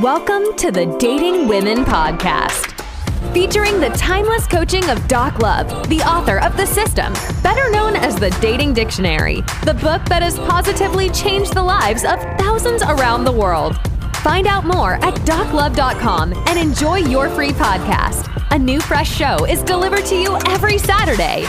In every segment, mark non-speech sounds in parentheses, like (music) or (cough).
Welcome to the Dating Women Podcast. Featuring the timeless coaching of Doc Love, the author of The System, better known as the Dating Dictionary, the book that has positively changed the lives of thousands around the world. Find out more at doclove.com and enjoy your free podcast. A new fresh show is delivered to you every Saturday.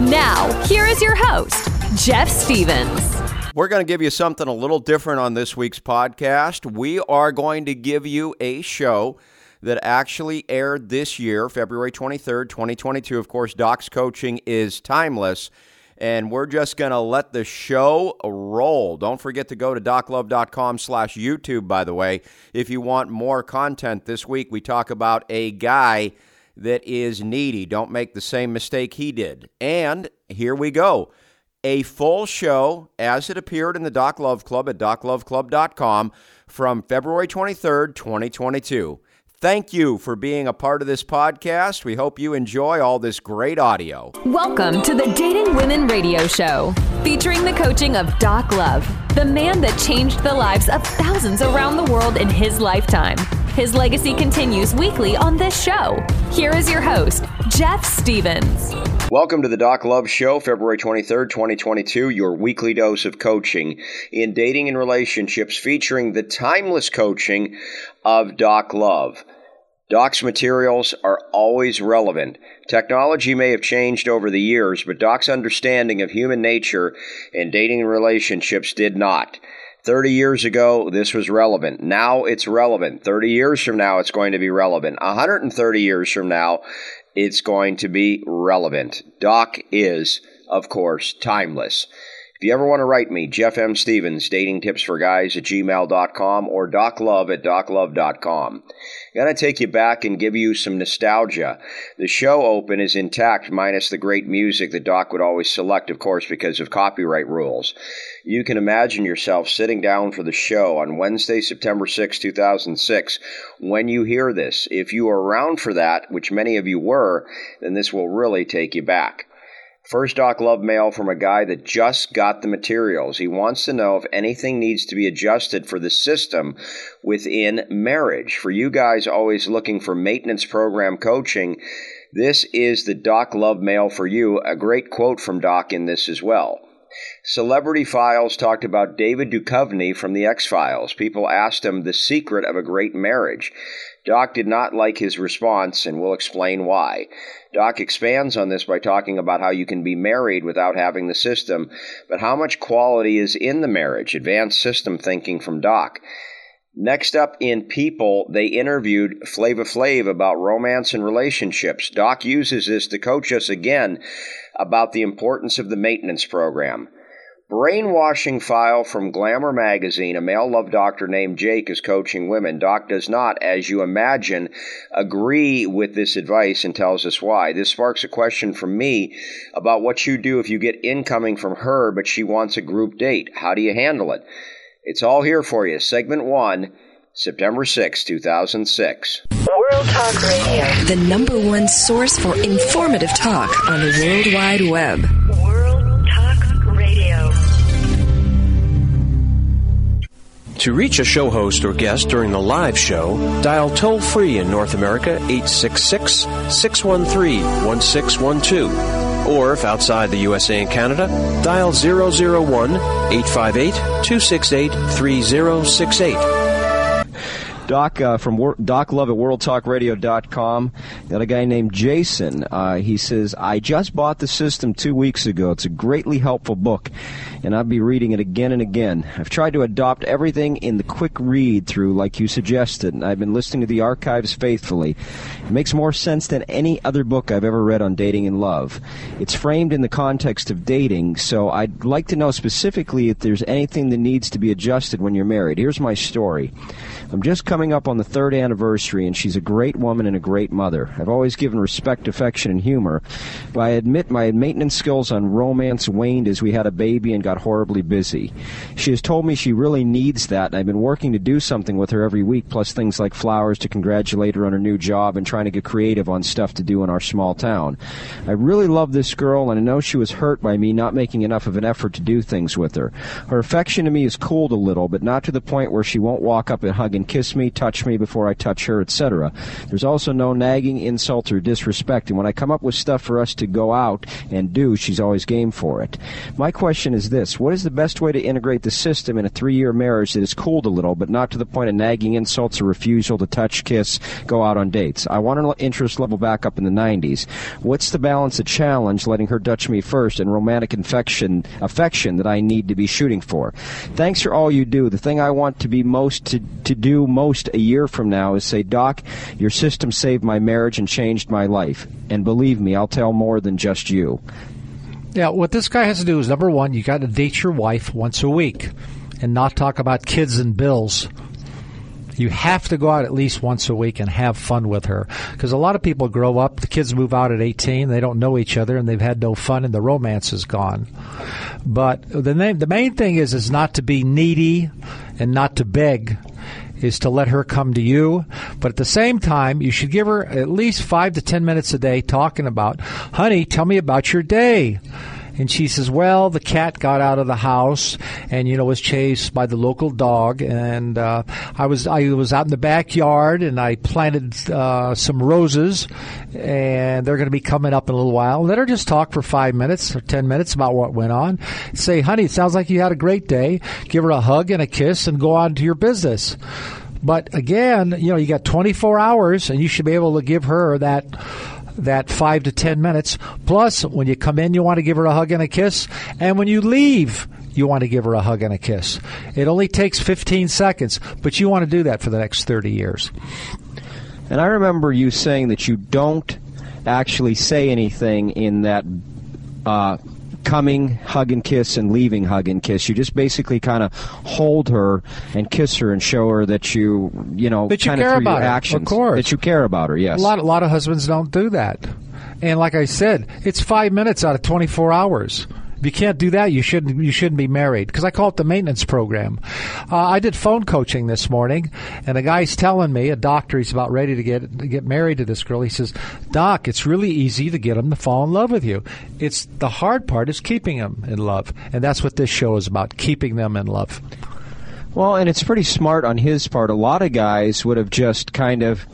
Now, here is your host, Jeff Stevens. We're going to give you something a little different on this week's podcast. We are going to give you a show that actually aired this year, February 23rd, 2022. Of course, Doc's coaching is timeless, and we're just going to let the show roll. Don't forget to go to doclove.com slash YouTube, by the way, if you want more content. This week, we talk about a guy that is needy. Don't make the same mistake he did. And here we go a full show as it appeared in the Doc Love Club at docloveclub.com from February 23rd, 2022. Thank you for being a part of this podcast. We hope you enjoy all this great audio. Welcome to the Dating Women Radio Show, featuring the coaching of Doc Love, the man that changed the lives of thousands around the world in his lifetime. His legacy continues weekly on this show. Here is your host, Jeff Stevens. Welcome to the Doc Love Show, February 23rd, 2022, your weekly dose of coaching in dating and relationships featuring the timeless coaching of Doc Love. Doc's materials are always relevant. Technology may have changed over the years, but Doc's understanding of human nature and dating and relationships did not. 30 years ago, this was relevant. Now it's relevant. 30 years from now, it's going to be relevant. 130 years from now, it's going to be relevant. Doc is, of course, timeless. If you ever want to write me, Jeff M. Stevens, dating tips for guys at gmail.com or doclove at doclove.com. To take you back and give you some nostalgia. The show open is intact, minus the great music that Doc would always select, of course, because of copyright rules. You can imagine yourself sitting down for the show on Wednesday, September 6, 2006, when you hear this. If you are around for that, which many of you were, then this will really take you back. First Doc Love mail from a guy that just got the materials. He wants to know if anything needs to be adjusted for the system within marriage. For you guys always looking for maintenance program coaching, this is the Doc Love mail for you. A great quote from Doc in this as well. Celebrity Files talked about David Duchovny from The X Files. People asked him the secret of a great marriage. Doc did not like his response, and we'll explain why. Doc expands on this by talking about how you can be married without having the system, but how much quality is in the marriage? Advanced system thinking from Doc. Next up in People, they interviewed Flava Flav about romance and relationships. Doc uses this to coach us again about the importance of the maintenance program. Brainwashing file from Glamour magazine. A male love doctor named Jake is coaching women. Doc does not, as you imagine, agree with this advice and tells us why. This sparks a question from me about what you do if you get incoming from her, but she wants a group date. How do you handle it? It's all here for you. Segment one, September 6, 2006. World Talk Radio. The number one source for informative talk on the World Wide Web. To reach a show host or guest during the live show, dial toll free in North America 866 613 1612. Or if outside the USA and Canada, dial 001 858 268 3068. Doc uh, from Wor- Doc Love at WorldTalkRadio.com. Got a guy named Jason. Uh, he says, I just bought the system two weeks ago. It's a greatly helpful book, and I'll be reading it again and again. I've tried to adopt everything in the quick read through, like you suggested, and I've been listening to the archives faithfully. It makes more sense than any other book I've ever read on dating and love. It's framed in the context of dating, so I'd like to know specifically if there's anything that needs to be adjusted when you're married. Here's my story. I'm just coming up on the third anniversary, and she's a great woman and a great mother. I've always given respect, affection, and humor, but I admit my maintenance skills on romance waned as we had a baby and got horribly busy. She has told me she really needs that, and I've been working to do something with her every week, plus things like flowers to congratulate her on her new job and trying to get creative on stuff to do in our small town. I really love this girl, and I know she was hurt by me not making enough of an effort to do things with her. Her affection to me has cooled a little, but not to the point where she won't walk up and hug and kiss me touch me before I touch her, etc. There's also no nagging, insult, or disrespect. And when I come up with stuff for us to go out and do, she's always game for it. My question is this What is the best way to integrate the system in a three year marriage that has cooled a little, but not to the point of nagging, insults, or refusal to touch, kiss, go out on dates? I want her interest level back up in the 90s. What's the balance of challenge, letting her touch me first, and romantic infection, affection that I need to be shooting for? Thanks for all you do. The thing I want to be most to, to do most a year from now is say, Doc, your system saved my marriage and changed my life. And believe me, I'll tell more than just you. Yeah, what this guy has to do is number one, you got to date your wife once a week and not talk about kids and bills. You have to go out at least once a week and have fun with her. Because a lot of people grow up, the kids move out at 18, they don't know each other, and they've had no fun, and the romance is gone. But the, name, the main thing is, is not to be needy and not to beg is to let her come to you. But at the same time, you should give her at least five to ten minutes a day talking about, honey, tell me about your day. And she says, "Well, the cat got out of the house, and you know was chased by the local dog, and uh, I was I was out in the backyard, and I planted uh, some roses, and they're going to be coming up in a little while. Let her just talk for five minutes or ten minutes about what went on. Say, honey, it sounds like you had a great day. Give her a hug and a kiss, and go on to your business." But again, you know, you got 24 hours, and you should be able to give her that that five to ten minutes. Plus, when you come in, you want to give her a hug and a kiss, and when you leave, you want to give her a hug and a kiss. It only takes 15 seconds, but you want to do that for the next 30 years. And I remember you saying that you don't actually say anything in that uh, coming, hug and kiss, and leaving, hug and kiss. You just basically kind of hold her and kiss her and show her that you, you know, That you of care through about your her, of actions, course. that you care about her. Yes. A lot, a lot of husbands don't do that. And like I said, it's five minutes out of 24 hours. If you can't do that, you shouldn't you shouldn't be married because I call it the maintenance program. Uh, I did phone coaching this morning, and a guy's telling me, a doctor, he's about ready to get to get married to this girl. He says, "Doc, it's really easy to get them to fall in love with you. It's the hard part is keeping them in love, and that's what this show is about: keeping them in love." Well, and it's pretty smart on his part. A lot of guys would have just kind of,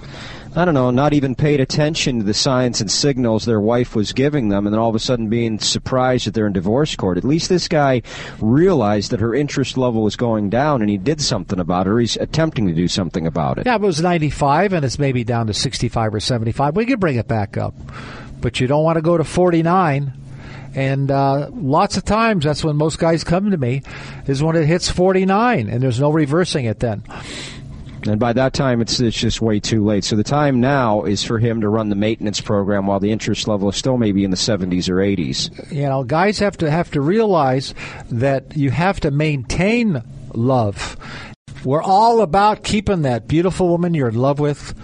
I don't know, not even paid attention to the signs and signals their wife was giving them, and then all of a sudden being surprised that they're in divorce court. At least this guy realized that her interest level was going down, and he did something about it, or he's attempting to do something about it. Yeah, it was 95 and it's maybe down to 65 or 75, we could bring it back up. But you don't want to go to 49. And uh, lots of times, that's when most guys come to me, is when it hits 49, and there's no reversing it then. And by that time, it's, it's just way too late. So the time now is for him to run the maintenance program while the interest level is still maybe in the 70s or 80s. You know, guys have to have to realize that you have to maintain love. We're all about keeping that beautiful woman you're in love with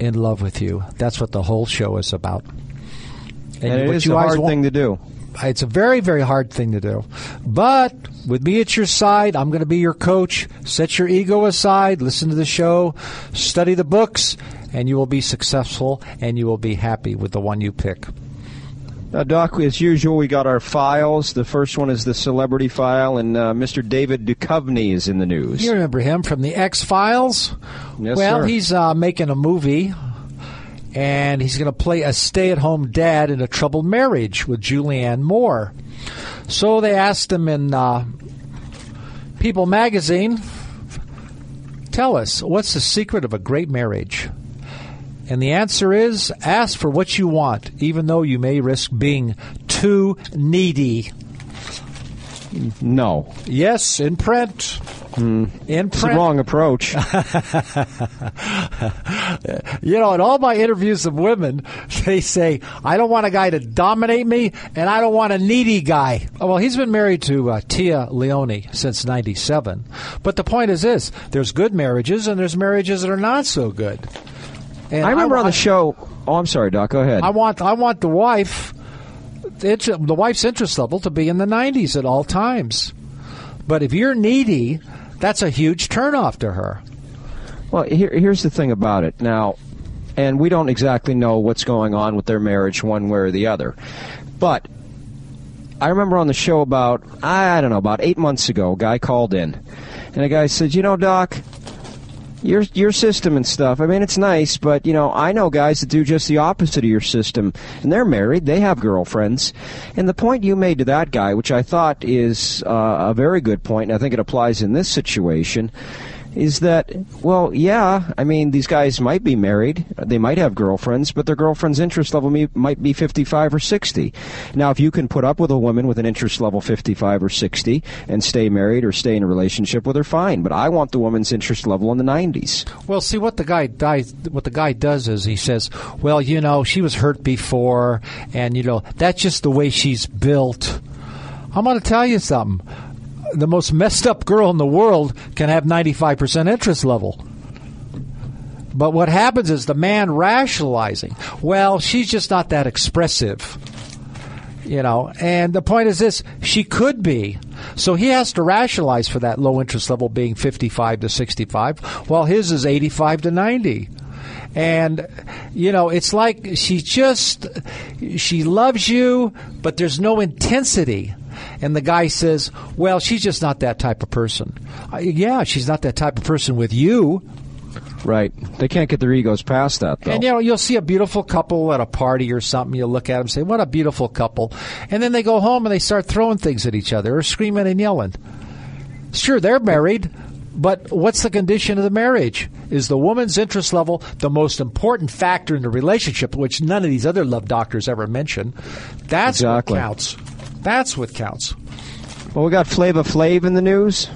in love with you. That's what the whole show is about. And, it what is a hard want- thing to do. It's a very, very hard thing to do. But with me at your side, I'm going to be your coach. Set your ego aside, listen to the show, study the books, and you will be successful and you will be happy with the one you pick. Uh, Doc, as usual, we got our files. The first one is the celebrity file, and uh, Mr. David Duchovny is in the news. You remember him from the X Files? Yes, well, sir. he's uh, making a movie, and he's going to play a stay-at-home dad in a troubled marriage with Julianne Moore. So they asked him in uh, People magazine, "Tell us what's the secret of a great marriage?" And the answer is ask for what you want, even though you may risk being too needy. no, Yes, in print. In it's the print. wrong approach. (laughs) You know, in all my interviews of women, (laughs) they say, I don't want a guy to dominate me, and I don't want a needy guy. Oh, well, he's been married to uh, Téa Leoni since 97. But the point is this there's good marriages, and there's marriages that are not so good. And I remember on I- the show. Oh, I'm sorry, Doc. Go ahead. I want, I want the wife, it's, the wife's interest level to be in the 90s at all times. But if you're needy, that's a huge turnoff to her. Well, here, here's the thing about it. Now, and we don't exactly know what's going on with their marriage one way or the other, but I remember on the show about I don't know about eight months ago, a guy called in, and a guy said, "You know, Doc, your your system and stuff. I mean, it's nice, but you know, I know guys that do just the opposite of your system, and they're married, they have girlfriends. And the point you made to that guy, which I thought is uh, a very good point, and I think it applies in this situation, is that, well, yeah, I mean, these guys might be married, they might have girlfriends, but their girlfriend's interest level might be 55 or 60. Now, if you can put up with a woman with an interest level 55 or 60 and stay married or stay in a relationship with her, fine. But I want the woman's interest level in the 90s. Well, see what the guy does. What the guy does is he says, "Well, you know, she was hurt before, and you know that's just the way she's built." I'm going to tell you something the most messed up girl in the world can have 95% interest level. But what happens is the man rationalizing, well, she's just not that expressive. You know, and the point is this she could be. So he has to rationalize for that low interest level being 55 to 65, while his is 85 to 90 and you know it's like she just she loves you but there's no intensity and the guy says, "Well, she's just not that type of person." Uh, yeah, she's not that type of person with you. Right. They can't get their egos past that, though. And you know, you'll see a beautiful couple at a party or something. You'll look at them and say, "What a beautiful couple," and then they go home and they start throwing things at each other or screaming and yelling. Sure, they're married, but what's the condition of the marriage? Is the woman's interest level the most important factor in the relationship, which none of these other love doctors ever mention? That's exactly. what counts. That's what counts. Well, we got Flava Flav in the news.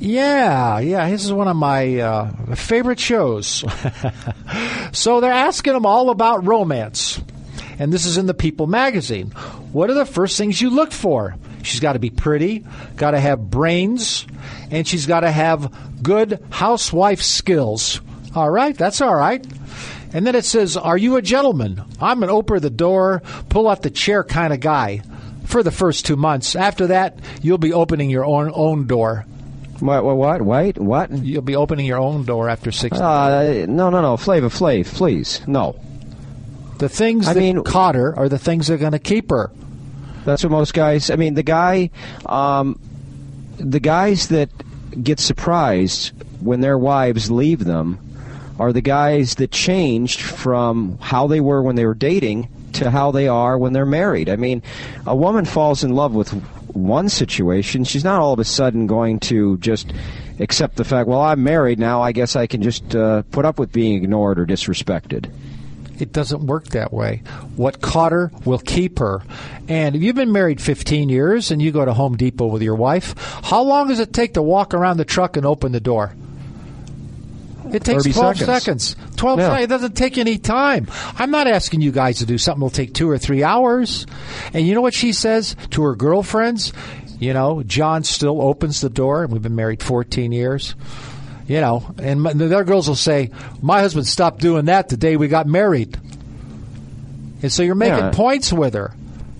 Yeah, yeah. This is one of my uh, favorite shows. (laughs) so they're asking them all about romance. And this is in the People magazine. What are the first things you look for? She's got to be pretty, got to have brains, and she's got to have good housewife skills. All right, that's all right. And then it says, Are you a gentleman? I'm an open the door, pull out the chair kind of guy for the first two months. After that, you'll be opening your own own door. What? What? What? Wait. What? You'll be opening your own door after six. Uh, no, no, no. Flava Flav, please, no. The things I that mean- caught her are the things that are going to keep her. That's what most guys. I mean, the guy, um, the guys that get surprised when their wives leave them are the guys that changed from how they were when they were dating to how they are when they're married. I mean, a woman falls in love with one situation, she's not all of a sudden going to just accept the fact, well, I'm married now, I guess I can just uh, put up with being ignored or disrespected. It doesn't work that way. What caught her will keep her. And if you've been married 15 years and you go to Home Depot with your wife, how long does it take to walk around the truck and open the door? It takes 30 12 seconds. seconds. 12 Yeah. seconds. It doesn't take any time. I'm not asking you guys to do something that'll take two or three hours. And you know what she says to her girlfriends? You know, John still opens the door, and we've been married 14 years. You know, and my, the other girls will say, My husband stopped doing that the day we got married. And so you're making Yeah. points with her.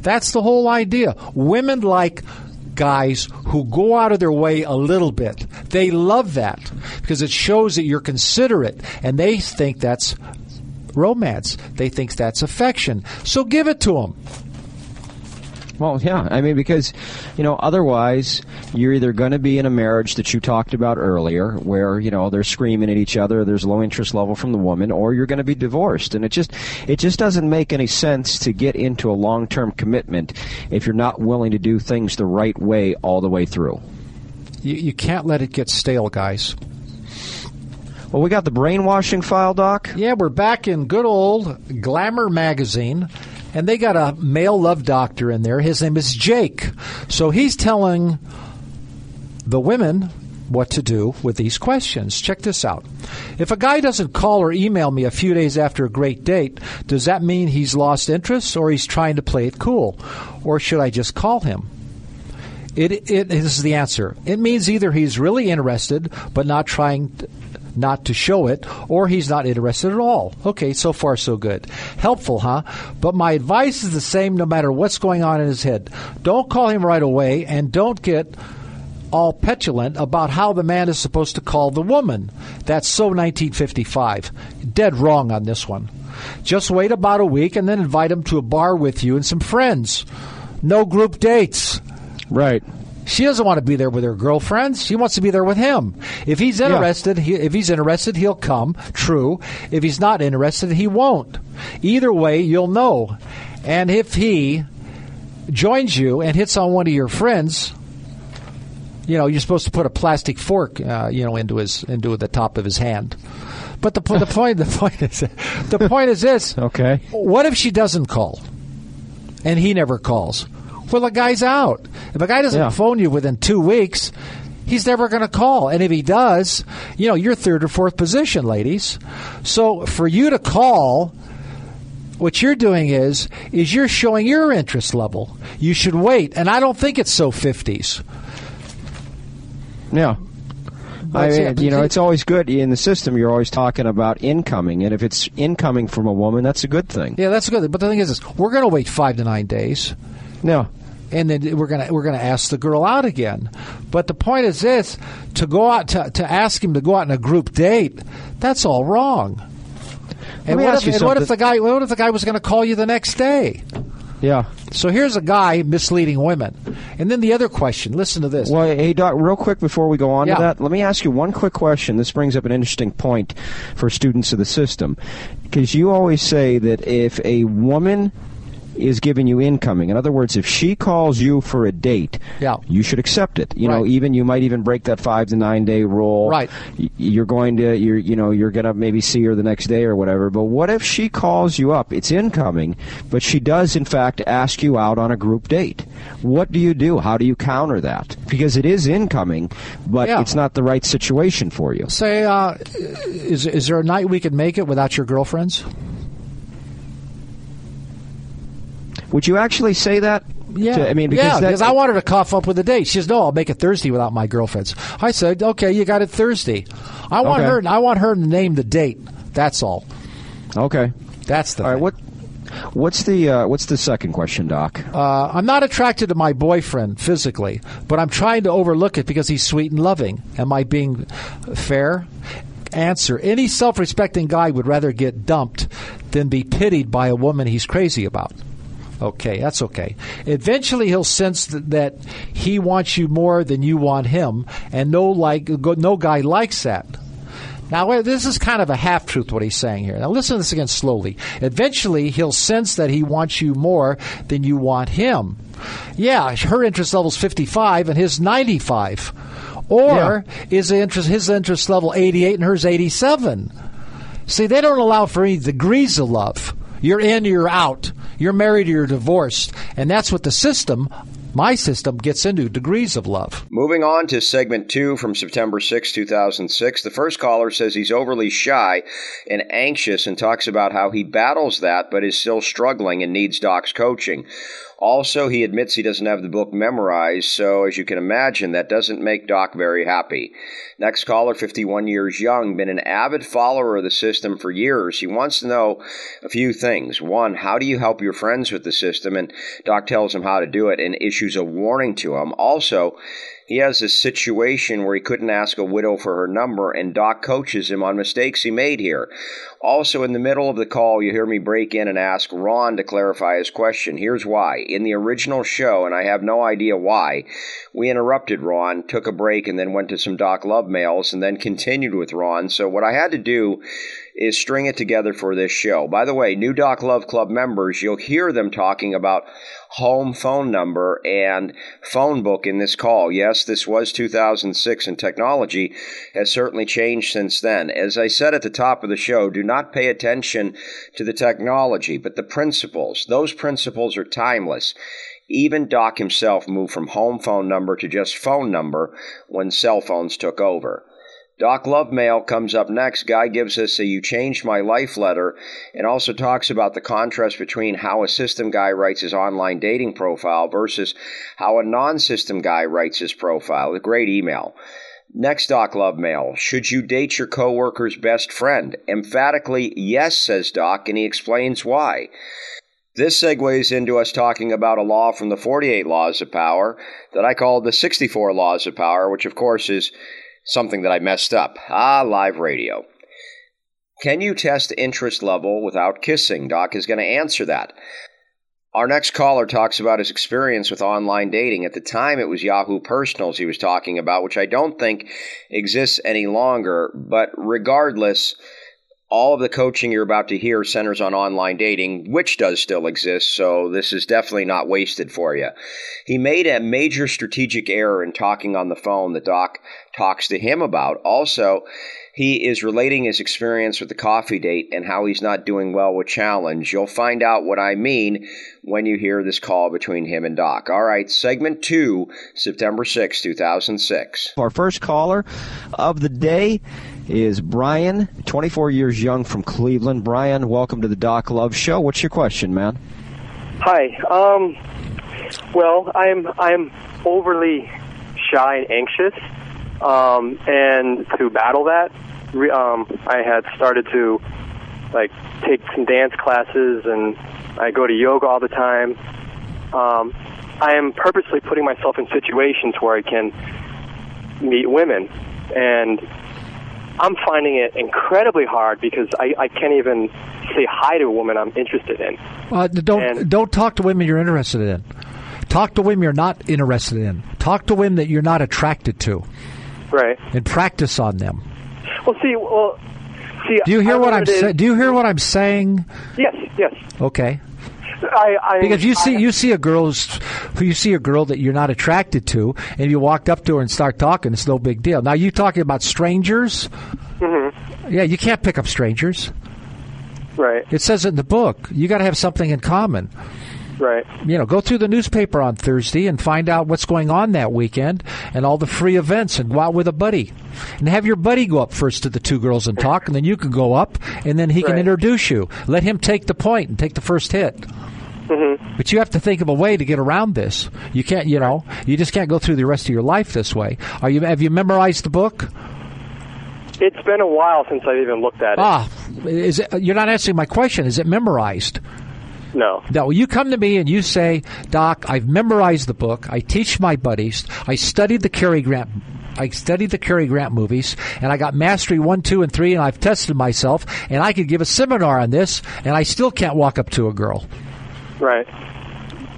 That's the whole idea. Women like guys who go out of their way a little bit. They love that because it shows that you're considerate and they think that's romance. They think that's affection. So give it to them. Well, yeah. I mean, because, you know, otherwise, you're either going to be in a marriage that you talked about earlier, where, you know, they're screaming at each other, there's low interest level from the woman, or you're going to be divorced. And it just, it just doesn't make any sense to get into a long term commitment if you're not willing to do things the right way all the way through. You, you can't let it get stale, guys. Well, we got the brainwashing file, Doc. Yeah, we're back in good old Glamour magazine, and they got a male love doctor in there. His name is Jake. So he's telling the women what to do with these questions. Check this out. If a guy doesn't call or email me a few days after a great date, does that mean he's lost interest or he's trying to play it cool? Or should I just call him? It, it is the answer. It means either he's really interested but not trying not to show it, or he's not interested at all. Okay, so far so good. Helpful, huh? But my advice is the same no matter what's going on in his head. Don't call him right away and don't get all petulant about how the man is supposed to call the woman. That's so 1955. Dead wrong on this one. Just wait about a week and then invite him to a bar with you and some friends. No group dates. Right. She doesn't want to be there with her girlfriends. She wants to be there with him. If he's interested, he, if he's interested, he'll come. True. If he's not interested, he won't. Either way, you'll know. And if he joins you and hits on one of your friends, you know, you're supposed to put a plastic fork, uh, you know, into his into the top of his hand. But the, the (laughs) point the point is the point is this. Okay. What if she doesn't call, and he never calls? Well, the guy's out. If a guy doesn't Yeah. phone you within two weeks, he's never going to call. And if he does, you know, you're third or fourth position, ladies. So for you to call, what you're doing is is you're showing your interest level. You should wait, and I don't think it's so fifties. Yeah. I mean, you know, it's always good in the system. You're always talking about incoming, and if it's incoming from a woman, that's a good thing. Yeah, that's a good. Thing. But the thing is, this, we're going to wait five to nine days. Yeah. And then we're gonna we're gonna ask the girl out again. But the point is this: to go out to, to ask him to go out on a group date, that's all wrong. And what if, and what if the guy what if the guy was going to call you the next day? Yeah. So here's a guy misleading women, and then the other question. Listen to this. Well, hey, Doc, real quick before we go on Yeah. to that, let me ask you one quick question. This brings up an interesting point for students of the system. Because you always say that if a woman is giving you incoming, in other words, if she calls you for a date, Yeah. you should accept it. You know, even you might even break that five to nine day rule. Right. You're going to, you're, you know, you're going to maybe see her the next day or whatever. But what if she calls you up? It's incoming, but she does in fact ask you out on a group date. What do you do? How do you counter that? Because it is incoming, but Yeah. it's not the right situation for you. Say, uh, is is there a night we could make it without your girlfriends? Would you actually say that? Yeah, To- I mean, because yeah, that, because I wanted to cough up with a date. She says, "No, I'll make it Thursday without my girlfriends." I said, "Okay, you got it Thursday." I want Okay. her. I want her to name the date. That's all. Okay. That's the. All right. thing. What? What's the uh, What's the second question, Doc? Uh, I'm not attracted to my boyfriend physically, but I'm trying to overlook it because he's sweet and loving. Am I being fair? Answer: Any self-respecting guy would rather get dumped than be pitied by a woman he's crazy about. Okay, that's okay. Eventually, he'll sense th- that he wants you more than you want him, and no like no guy likes that. Now, this is kind of a half truth what he's saying here. Now, listen to this again slowly. Eventually, he'll sense that he wants you more than you want him. Yeah, her interest level's 55 and his 95. Or is the interest, his interest level 88 and hers 87? See, they don't allow for any degrees of love. You're in, you're out. You're married or you're divorced. And that's what the system, my system, gets into degrees of love. Moving on to segment two from September 6, 2006. The first caller says he's overly shy and anxious and talks about how he battles that but is still struggling and needs Doc's coaching. Also, he admits he doesn't have the book memorized, so as you can imagine, that doesn't make Doc very happy. Next caller, 51 years young, been an avid follower of the system for years. He wants to know a few things. One, how do you help your friends with the system? And Doc tells him how to do it and issues a warning to him. Also, he has a situation where he couldn't ask a widow for her number, and Doc coaches him on mistakes he made here. Also, in the middle of the call, you hear me break in and ask Ron to clarify his question. Here's why. In the original show, and I have no idea why, we interrupted Ron, took a break, and then went to some Doc Love mails, and then continued with Ron. So, what I had to do is string it together for this show. By the way, new Doc Love Club members, you'll hear them talking about home phone number and phone book in this call. Yes, this was 2006 and technology has certainly changed since then. As I said at the top of the show, do not pay attention to the technology, but the principles. Those principles are timeless. Even Doc himself moved from home phone number to just phone number when cell phones took over. Doc Love Mail comes up next. Guy gives us a You Changed My Life letter and also talks about the contrast between how a system guy writes his online dating profile versus how a non system guy writes his profile. A great email. Next Doc Love Mail. Should you date your coworker's best friend? Emphatically, yes, says Doc, and he explains why. This segues into us talking about a law from the 48 Laws of Power that I call the 64 Laws of Power, which of course is something that I messed up. Ah, live radio. Can you test interest level without kissing? Doc is going to answer that. Our next caller talks about his experience with online dating. At the time, it was Yahoo Personals he was talking about, which I don't think exists any longer. But regardless, all of the coaching you're about to hear centers on online dating, which does still exist, so this is definitely not wasted for you. He made a major strategic error in talking on the phone that Doc talks to him about. Also, he is relating his experience with the coffee date and how he's not doing well with challenge. You'll find out what I mean when you hear this call between him and Doc. All right, segment two, September 6, 2006. Our first caller of the day is Brian, 24 years young from Cleveland. Brian, welcome to the Doc Love Show. What's your question, man? Hi. Um, well, I'm I'm overly shy and anxious, um, and to battle that, um, I had started to like take some dance classes, and I go to yoga all the time. Um, I am purposely putting myself in situations where I can meet women, and I'm finding it incredibly hard because I, I can't even say hi to a woman I'm interested in. Uh, don't And- don't talk to women you're interested in. Talk to women you're not interested in. Talk to women that you're not attracted to, Right. and practice on them. Well, see, well, see. Do you hear what I'm saying? Do you hear what I'm saying? Yes, yes. Okay. I, I Because you see, I- you see a girl's, you see a girl that you're not attracted to, and you walked up to her and start talking. It's no big deal. Now you talking about strangers? Mm-hmm. Yeah, you can't pick up strangers. Right, It says it in the book. You got to have something in common. Right. You know, go through the newspaper on Thursday and find out what's going on that weekend and all the free events, and go out with a buddy, and have your buddy go up first to the two girls and talk, and then you can go up, and then he can introduce you. Let him take the point and take the first hit. Mm-hmm. But you have to think of a way to get around this. You can't, you know, you just can't go through the rest of your life this way. Are you? Have you memorized the book? It's been a while since I've even looked at it. Ah, is it? You're not answering my question. Is it memorized? No. No, you come to me and you say, Doc, I've memorized the book. I teach my buddies. I studied the Cary Grant. I studied the Cary Grant movies, and I got mastery one, two, and three, and I've tested myself, and I could give a seminar on this, and I still can't walk up to a girl. Right.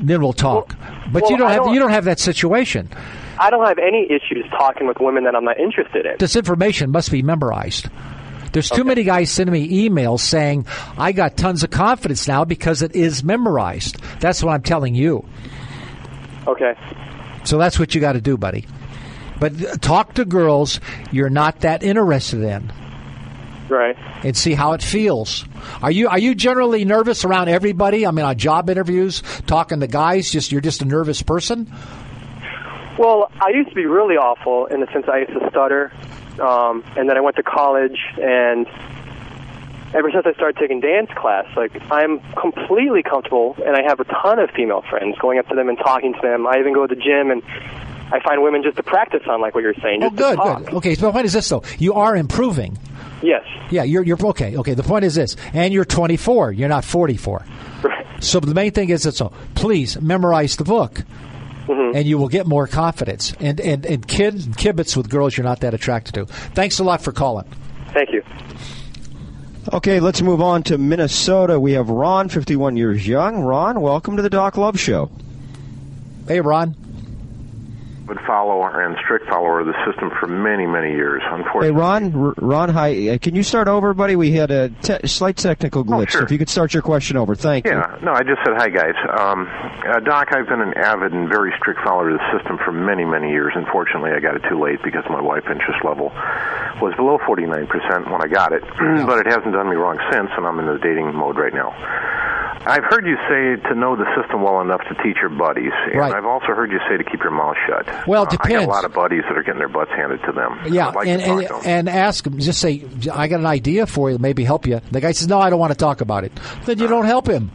Then we'll talk. but well, you don't I have don't- you don't have that situation. I don't have any issues talking with women that I'm not interested in. This information must be memorized. There's too many guys sending me emails saying, I got tons of confidence now because it is memorized. That's what I'm telling you. Okay. So that's what you got to do, buddy. But uh, talk to girls you're not that interested in Right. and see how it feels. Are you are you generally nervous around everybody? I mean, on job interviews, talking to guys, just you're just a nervous person. Well, I used to be really awful in the sense I used to stutter, um, and then I went to college, and ever since I started taking dance class, like I'm completely comfortable, and I have a ton of female friends going up to them and talking to them. I even go to the gym and I find women just to practice on, like what you're saying. Oh, Just to good, good. Okay, so the point is this though: you are improving. Yes. Yeah, you're you're okay. Okay, the point is this, and you're 24. You're not 44. Right. So the main thing is that so please memorize the book. Mm-hmm. And you will get more confidence. And and and kid kibitz with girls you're not that attracted to. Thanks a lot for calling. Thank you. Okay, let's move on to Minnesota. We have Ron, 51 years young. Ron, welcome to the Doc Love Show. Hey, Ron. Good follower and strict follower of the system for many, many years. Unfortunately. Hey, Ron. R- Ron, hi. Uh, Can you start over, buddy? We had a te- slight technical glitch. Oh, sure. So if you could start your question over, thank you. yeah, no, I just said hi, guys. Um, uh, Doc, I've been an avid and very strict follower of the system for many, many years. Unfortunately, I got it too late because my wife interest level was below 49% when I got it, (clears throat) but it hasn't done me wrong since, and I'm in the dating mode right now. I've heard you say to know the system well enough to teach your buddies, and Right. I've also heard you say to keep your mouth shut. Well, it Uh, I got a lot of buddies that are getting their butts handed to them. Yeah, like and, and, and ask him. Just say, I got an idea for you, maybe help you. The guy says, No, I don't want to talk about it. Then you don't help him.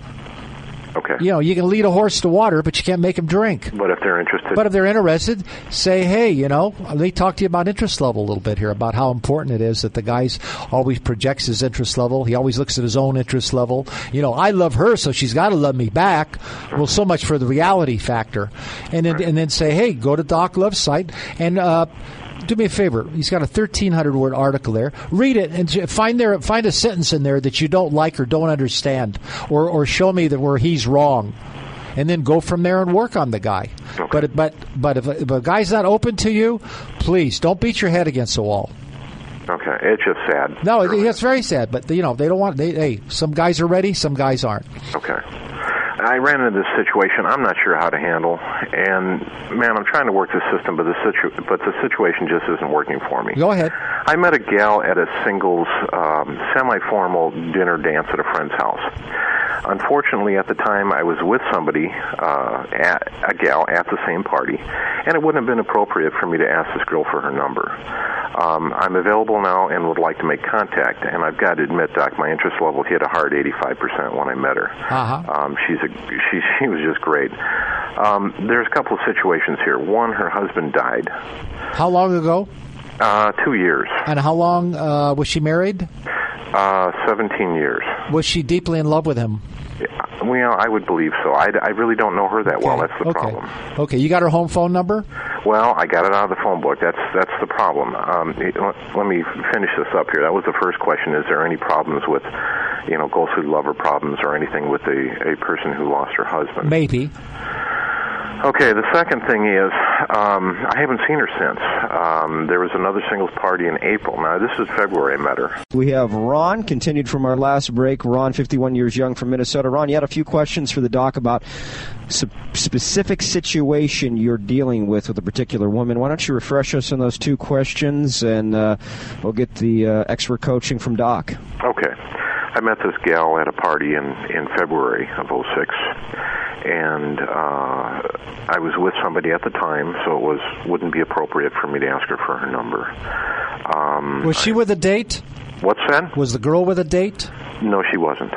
Okay. You know, you can lead a horse to water, but you can't make him drink. But if they're interested, But if they're interested, say, hey, you know, let me talk to you about interest level a little bit here, about how important it is that the guy's always projects his interest level. He always looks at his own interest level. You know, I love her, so she's got to love me back. Well, so much for the reality factor. And then, and then say, hey, go to Doc Love's site and, uh, do me a favor. He's got a thirteen hundred word article there. Read it and find there find a sentence in there that you don't like or don't understand, or or show me that where he's wrong. and then go from there and work on the guy. Okay. But but but if, if a guy's not open to you, please don't beat your head against the wall. Okay, it's just sad. No, it, it's very sad, but you know they don't want. They, hey, some guys are ready, some guys aren't. Okay. I ran into this situation I'm not sure how to handle, and man, I'm trying to work the system, but the situ- but the situation just isn't working for me. Go ahead. I met a gal at a singles um, semi-formal dinner dance at a friend's house. Unfortunately, at the time, I was with somebody, uh, at, a gal, at the same party, and it wouldn't have been appropriate for me to ask this girl for her number. Um, I'm available now and would like to make contact, and I've got to admit, Doc, my interest level hit a hard 85% when I met her. Uh-huh. Um, she's a she she was just great. Um, there's a couple of situations here. One, her husband died. How long ago? Uh, two years. And how long uh, was she married? Uh, 17 years. Was she deeply in love with him? Well, I would believe so. I, I really don't know her that well. That's the okay. problem. Okay, you got her home phone number? Well, I got it out of the phone book. That's that's the problem. Um, let, me finish this up here. That was the first question. Is there any problems with, you know, ghost food lover problems or anything with a a person who lost her husband? Maybe. Okay, the second thing is um, I haven't seen her since. Um, there was another singles party in April. Now this is February. I met her. We have Ron, continued from our last break. Ron, 51 years young from Minnesota. Ron, you had a few questions for the doc about specific situation you're dealing with with a particular woman. Why don't you refresh us on those two questions, and uh, we'll get the uh, expert coaching from Doc. Okay. I met this gal at a party in in February of '06, and uh, I was with somebody at the time, so it was wouldn't be appropriate for me to ask her for her number. Um, Was she with a date? what's that? Was the girl with a date? No, she wasn't.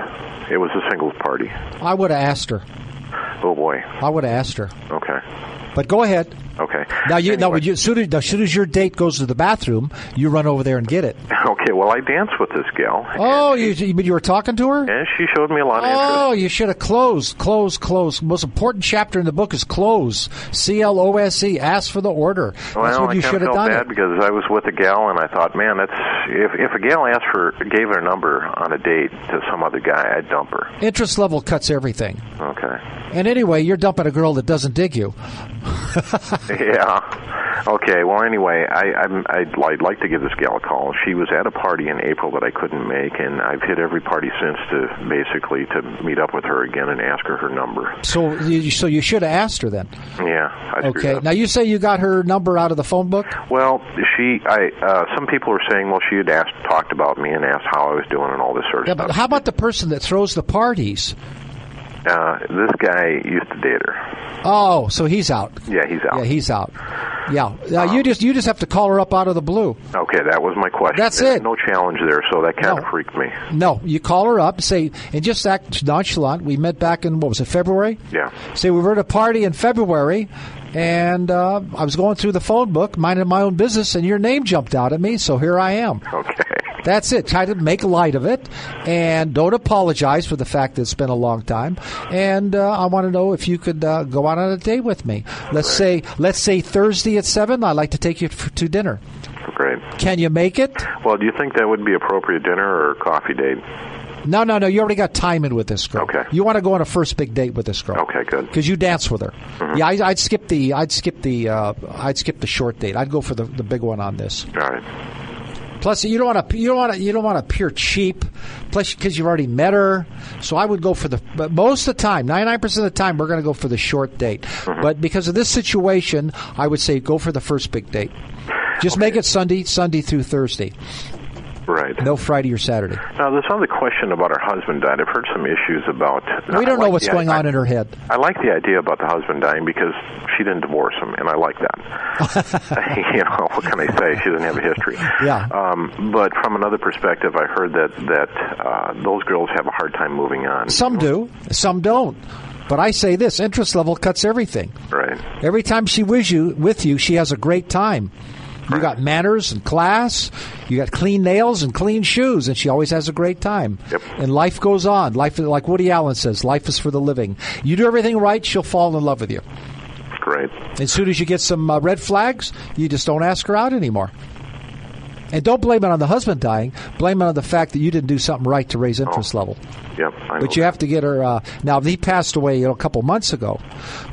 It was a singles party. I would have asked her. Oh boy. I would have asked her. Okay. But go ahead. Okay. Now, you, now, Anyway. would you, as, soon as, as soon as your date goes to the bathroom, you run over there and get it. (laughs) Okay. Well, I danced with this gal, Oh, you, you mean you were talking to her? and she showed me a lot of interest. Oh, you should have closed, closed, closed. Most important chapter in the book is close. C L O S E. Ask for the order. That's Well, what I you should have done. bad It. because I was with a gal, and I thought, man, that's if if a gal asked for gave her number on a date to some other guy, I'd dump her. Interest level cuts everything. Oh, Okay. And anyway, you're dumping a girl that doesn't dig you. (laughs) (laughs) yeah. Okay. Well, anyway, I, I'm, I'd, I'd like to give this gal a call. She was at a party in April that I couldn't make, and I've hit every party since to basically to meet up with her again and ask her her number. So, you, so you should have asked her then. Yeah. I Okay. Now you say you got her number out of the phone book. Well, she, I, uh, some people are saying, well, she had asked, talked about me and asked how I was doing and all this sort of Yeah, stuff. but how about the person that throws the parties? Uh, this guy used to date her. Oh, so he's out. Yeah, he's out. Yeah, he's out. Yeah. Now you just you just have to call her up out of the blue. Okay, that was my question. That's There's it. No challenge there, so that kind of No. freaked me. No, you call her up, say, and just act nonchalant. We met back in what was it, February? Yeah. Say we were at a party in February, and uh, I was going through the phone book, minding my own business, and your name jumped out at me, so here I am. Okay. That's it. Try to make light of it, and don't apologize for the fact that it's been a long time. And uh, I want to know if you could uh, go out on a date with me. Let's say, let's say Thursday at seven. I'd like to take you f- to dinner. Great. Can you make it? Well, do you think that would be appropriate dinner or coffee date? No, no, no. You already got time in with this girl. Okay. You want to go on a first big date with this girl. Okay, good. Because you dance with her. Mm-hmm. Yeah, I, I'd skip the, I'd skip the, uh, I'd skip the short date. I'd go for the, the big one on this. All right. Plus, you don't want to, you don't want to, you don't want to appear cheap. Plus, because you've already met her. So I would go for the, but most of the time, ninety nine percent of the time, we're going to go for the short date. Mm-hmm. But because of this situation, I would say go for the first big date. Just make it Sunday, Sunday through Thursday. Right. No Friday or Saturday. Now, there's another question about her husband dying. I've heard some issues about. We don't I know like what's going I- on in her head. I like the idea about the husband dying because she didn't divorce him, and I like that. (laughs) (laughs) you know, what can I say? She doesn't have a history. Yeah. Um, but from another perspective, I heard that that uh, those girls have a hard time moving on. Some do, some don't. But I say this: interest level cuts everything. Right. Every time she with you, with you, she has a great time. You got manners and class. You got clean nails and clean shoes, and she always has a great time. Yep. And life goes on. Life, like Woody Allen says, life is for the living. You do everything right, she'll fall in love with you. Great. As soon as you get some uh, red flags, you just don't ask her out anymore. And don't blame it on the husband dying. Blame it on the fact that you didn't do something right to raise interest level. Yep. I But you have to get her. Uh, now he passed away you know, a couple months ago,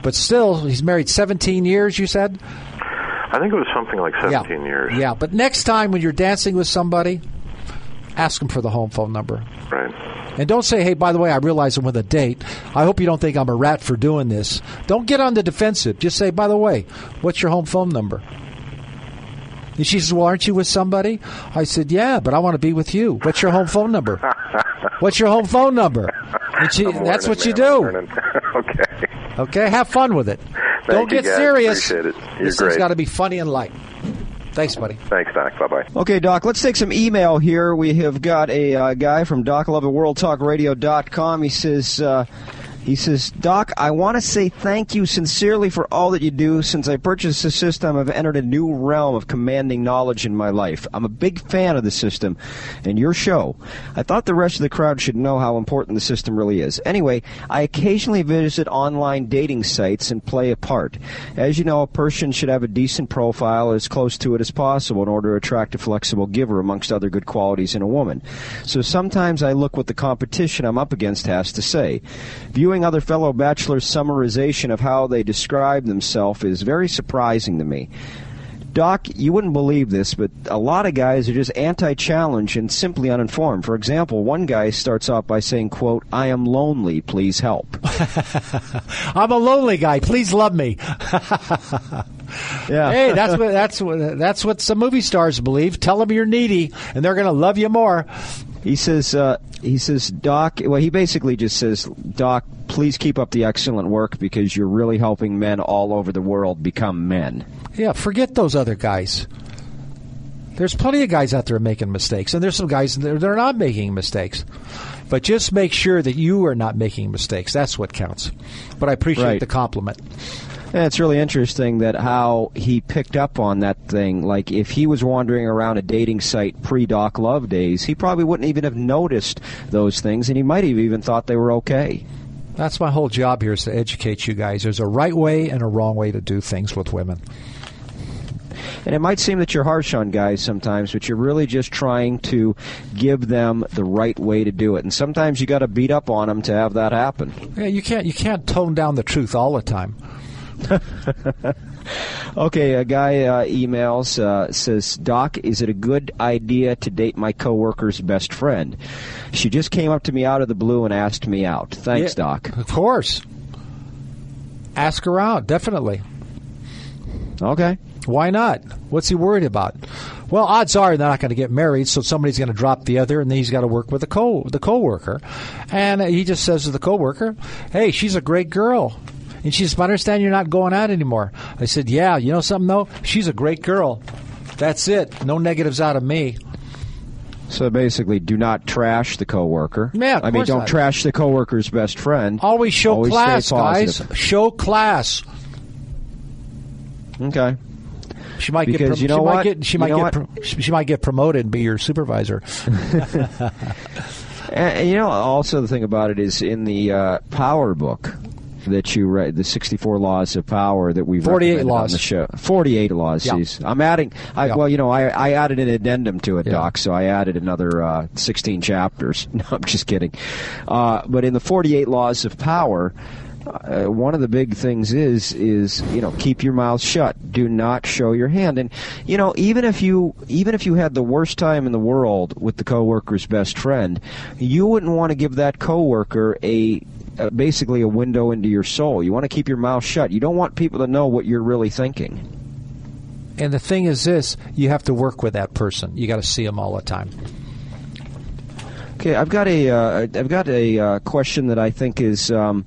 but still he's married 17 years. You said. I think it was something like 17 years. Yeah, but next time when you're dancing with somebody, ask them for the home phone number. Right. And don't say, hey, by the way, I realize I'm with a date. I hope you don't think I'm a rat for doing this. Don't get on the defensive. Just say, by the way, what's your home phone number? And she says, well, aren't you with somebody? I said, yeah, but I want to be with you. What's your home phone number? (laughs) What's your home phone number? And she, that's what you man, I'm do. (laughs) okay. Okay, have fun with it. Don't you, get guys. serious. Appreciate it. You're this thing's great. got to be funny and light. Thanks, buddy. Thanks, Doc. Bye bye. Okay, Doc, let's take some email here. We have got a uh, guy from Doc Love at WorldTalkRadio.com. He says, uh, he says, Doc, I want to say thank you sincerely for all that you do. Since I purchased the system, I've entered a new realm of commanding knowledge in my life. I'm a big fan of the system and your show. I thought the rest of the crowd should know how important the system really is. Anyway, I occasionally visit online dating sites and play a part. As you know, a person should have a decent profile as close to it as possible in order to attract a flexible giver amongst other good qualities in a woman. So sometimes I look what the competition I'm up against has to say. Viewing other fellow bachelors' summarization of how they describe themselves is very surprising to me. Doc, you wouldn't believe this, but a lot of guys are just anti-challenge and simply uninformed. For example, one guy starts off by saying, quote, I am lonely, please help. (laughs) I'm a lonely guy. Please love me. Yeah. hey, that's what that's what that's what some movie stars believe. Tell them you're needy, and they're going to love you more. He says, uh, he says, Doc, well, he basically just says, Doc, please keep up the excellent work because you're really helping men all over the world become men. Yeah, forget those other guys. There's plenty of guys out there making mistakes, and there's some guys that are not making mistakes. But just make sure that you are not making mistakes. That's what counts. But I appreciate Right. the compliment. And it's really interesting that how he picked up on that thing. Like, if he was wandering around a dating site pre Doc Love days, he probably wouldn't even have noticed those things, and he might have even thought they were okay. That's my whole job here is to educate you guys. There's a right way and a wrong way to do things with women. And it might seem that you're harsh on guys sometimes, but you're really just trying to give them the right way to do it. And sometimes you got to beat up on them to have that happen. Yeah, you can't you can't tone down the truth all the time. (laughs) Okay, a guy uh, emails uh, says, "Doc, is it a good idea to date my coworker's best friend? She just came up to me out of the blue and asked me out. Thanks, Yeah, Doc. Of course. Ask her out, definitely. Okay. Why not? What's he worried about? Well, odds are they're not going to get married, so somebody's going to drop the other, and then he's got to work with the co the coworker. And he just says to the coworker, "Hey, she's a great girl." And she says, "I understand you're not going out anymore." I said, "Yeah, you know something though? She's a great girl. That's it. No negatives out of me." So basically, do not trash the coworker. Yeah, of I mean, don't not. trash the coworker's best friend. Always show Always class, guys. Show class. Okay. She might get. Because prom- you know she what? Might get, she You might get. Pro- she might get promoted and be your supervisor. (laughs) And, and you know, also the thing about it is in the uh, Power book that you read, the 64 Laws of Power that we've 48 recommended on the show. 48 laws. Yeah. geez. I'm adding. I, Yeah. Well, you know, I, I added an addendum to it, Yeah. Doc. So I added another uh, 16 chapters. (laughs) No, I'm just kidding. Uh, but in the 48 Laws of Power. Uh, one of the big things is is you know keep your mouth shut do not show your hand and you know even if you even if you had the worst time in the world with the coworker's best friend you wouldn't want to give that coworker a uh, basically a window into your soul you want to keep your mouth shut you don't want people to know what you're really thinking And the thing is this: you have to work with that person. You got to see them all the time. Okay, I've got a uh, I've got a uh, question that I think is um,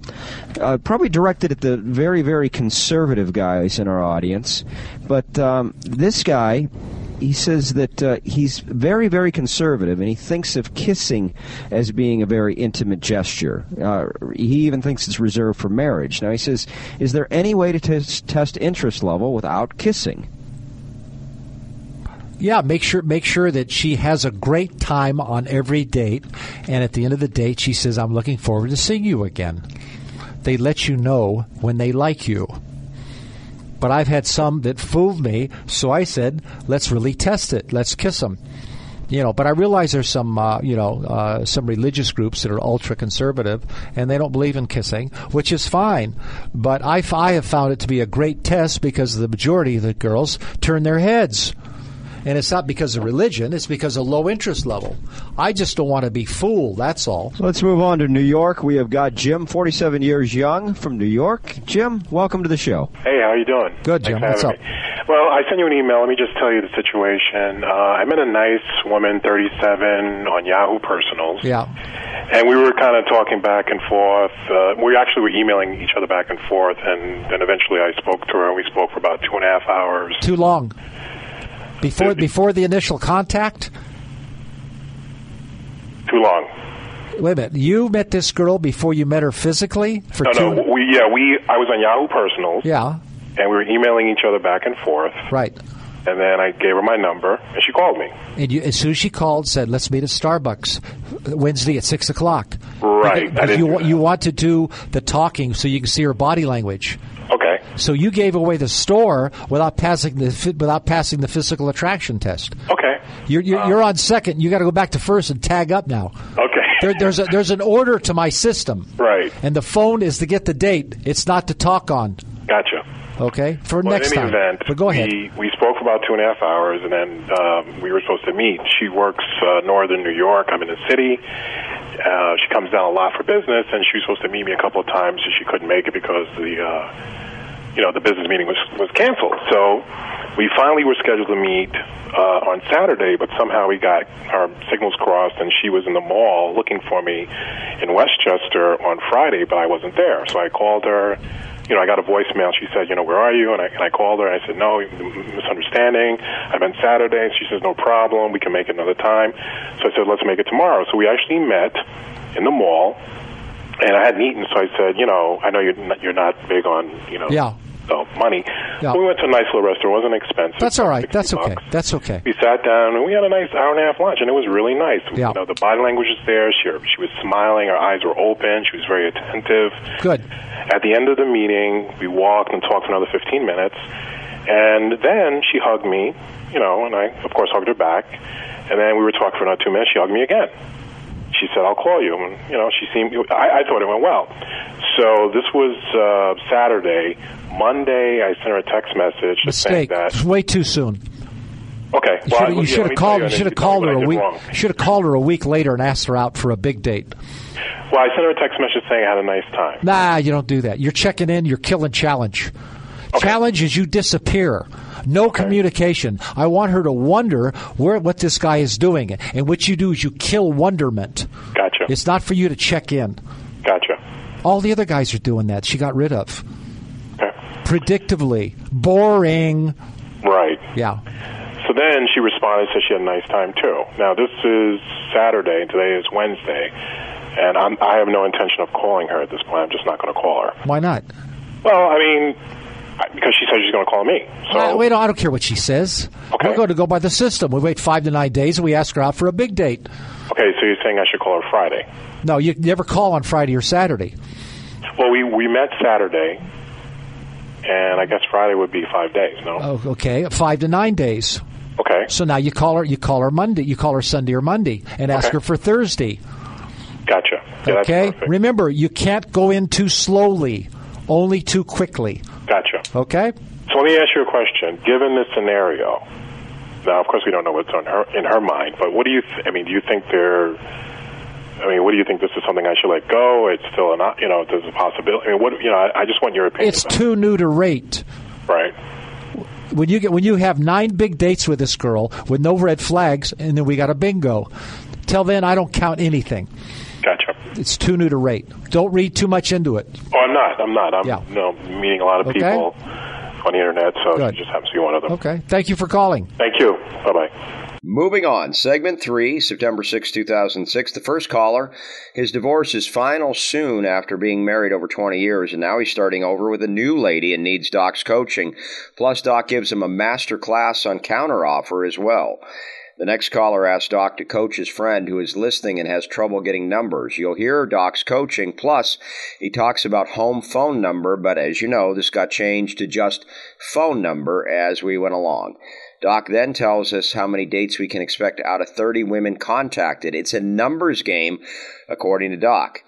uh, probably directed at the very very conservative guys in our audience, but um, this guy. He says that uh, he's very, very conservative, and he thinks of kissing as being a very intimate gesture. Uh, he even thinks it's reserved for marriage. Now, he says, Is there any way to test, test interest level without kissing? Yeah, make sure make sure that she has a great time on every date, and at the end of the date, she says, "I'm looking forward to seeing you again." They let you know when they like you. But I've had some that fooled me, so I said, "Let's really test it. Let's kiss them." you know, but I realize there's some, uh, you know, uh, some religious groups that are ultra conservative and they don't believe in kissing, which is fine. But I, I have found it to be a great test because the majority of the girls turn their heads. And it's not because of religion, it's because of low interest level. I just don't want to be fooled, that's all. So let's move on to New York. We have got Jim, 47 years young, from New York. Jim, welcome to the show. Hey, how you doing? Good, Jim. for What's up? me. Well, I sent you an email. Let me just tell you the situation. Uh, I met a nice woman, 37, on Yahoo Personals. Yeah. And we were kind of talking back and forth. Uh, we actually were emailing each other back and forth, and then eventually I spoke to her, and we spoke for about two and a half hours. Too long. Before before the initial contact? Too long. Wait a minute. You met this girl before you met her physically? For No, two no, we yeah, we. I was on Yahoo Personals, Yeah, and we were emailing each other back and forth. right. And then I gave her my number, and she called me. And you, as soon as she called, said, "Let's meet at Starbucks Wednesday at six o'clock." Right. I Because you you want to do the talking so you can see her body language. So you gave away the store without passing the without passing the physical attraction test. Okay. You're you're, you're on second. You got to go back to first and tag up now. Okay. (laughs) There, there's a there's an order to my system. Right. And the phone is to get the date. It's not to talk on. Gotcha. Okay. For Well, next in any time. event, but go ahead. We, we spoke for about two and a half hours, and then um, we were supposed to meet. She works uh, northern New York. I'm in the city. Uh, she comes down a lot for business, and she was supposed to meet me a couple of times, and she couldn't make it because the uh, you know the business meeting was was canceled. So we finally were scheduled to meet uh, on Saturday, but somehow we got our signals crossed, and she was in the mall looking for me in Westchester on Friday, but I wasn't there. So I called her. You know, I got a voicemail. She said, "You know, where are you?" And I, and I called her. and I said, "No, misunderstanding. I meant Saturday." And she says, "No problem. We can make it another time." So I said, "Let's make it tomorrow." So we actually met in the mall, and I hadn't eaten. So I said, "You know, I know you're not, you're not big on you know Yeah. so money. Yeah. We went to a nice little restaurant. It wasn't expensive. That's all right. 60 That's okay. bucks. That's okay. We sat down and we had a nice hour and a half lunch, and it was really nice. Yeah. You know, the body language was there. She she was smiling. Her eyes were open. She was very attentive. Good. At the end of the meeting, we walked and talked for another 15 minutes, and then she hugged me. You know, and I of course hugged her back, and then we were talking for another two minutes. She hugged me again. She said, "I'll call you." And you know, she seemed. I, I thought it went well. So this was uh, Saturday. Monday, I sent her a text message Mistake. that. It's way too soon. Okay, You well, you should have called. You should have called her a week. Should have called her a week later and asked her out for a big date. Well, I sent her a text message saying I had a nice time. Nah, you don't do that. You're checking in. You're killing challenge. Challenge is you disappear. No communication. I want her to wonder where what this guy is doing, and what you do is you kill wonderment. Gotcha. It's not for you to check in. Gotcha. All the other guys are doing that. She got rid of. Okay. Predictably. Boring. Right. Yeah. So then she responded, said she had a nice time too. Now this is Saturday, today is Wednesday, and I'm, I have no intention of calling her at this point. I'm just not going to call her. Why not? Well, I mean, because she said she's going to call me. So Uh, wait, I don't care what she says. Okay. We're going to go by the system. We wait five to nine days and we ask her out for a big date. okay, so you're saying I should call her Friday? No, you never call on Friday or Saturday. Well, we we met Saturday, and I guess Friday would be five days. No. Oh, okay, five to nine days. Okay. So now you call her. You call her Monday. You call her Sunday or Monday, and ask Okay. her for Thursday. Gotcha. Yeah, okay. Remember, you can't go in too slowly, only too quickly. Gotcha. Okay. So let me ask you a question. Given this scenario, now of course we don't know what's on her in her mind, but what do you? Th- I mean, do you think there? I mean, what do you think? This is something I should let go? It's still an, you know, there's a possibility. I mean, what you know? I, I just want your opinion. It's too new to rate. right. When you get when you have nine big dates with this girl with no red flags, and then we got a bingo. Till then, I don't count anything. Gotcha. It's too new to rate. Don't read too much into it. Oh, I'm not. I'm not. I'm Yeah. you know, meeting a lot of Okay. people on the internet, so Good. she just happens to be one of them. Okay. Thank you for calling. Thank you. Bye bye. Moving on, segment three, September 6, 2006. The first caller, his divorce is final soon after being married over 20 years, and now he's starting over with a new lady and needs Doc's coaching. Plus, Doc gives him a master class on counteroffer as well. The next caller asks Doc to coach his friend who is listening and has trouble getting numbers. You'll hear Doc's coaching. Plus, he talks about home phone number, but as you know, this got changed to just phone number as we went along. Doc then tells us how many dates we can expect out of 30 women contacted. It's a numbers game, according to Doc.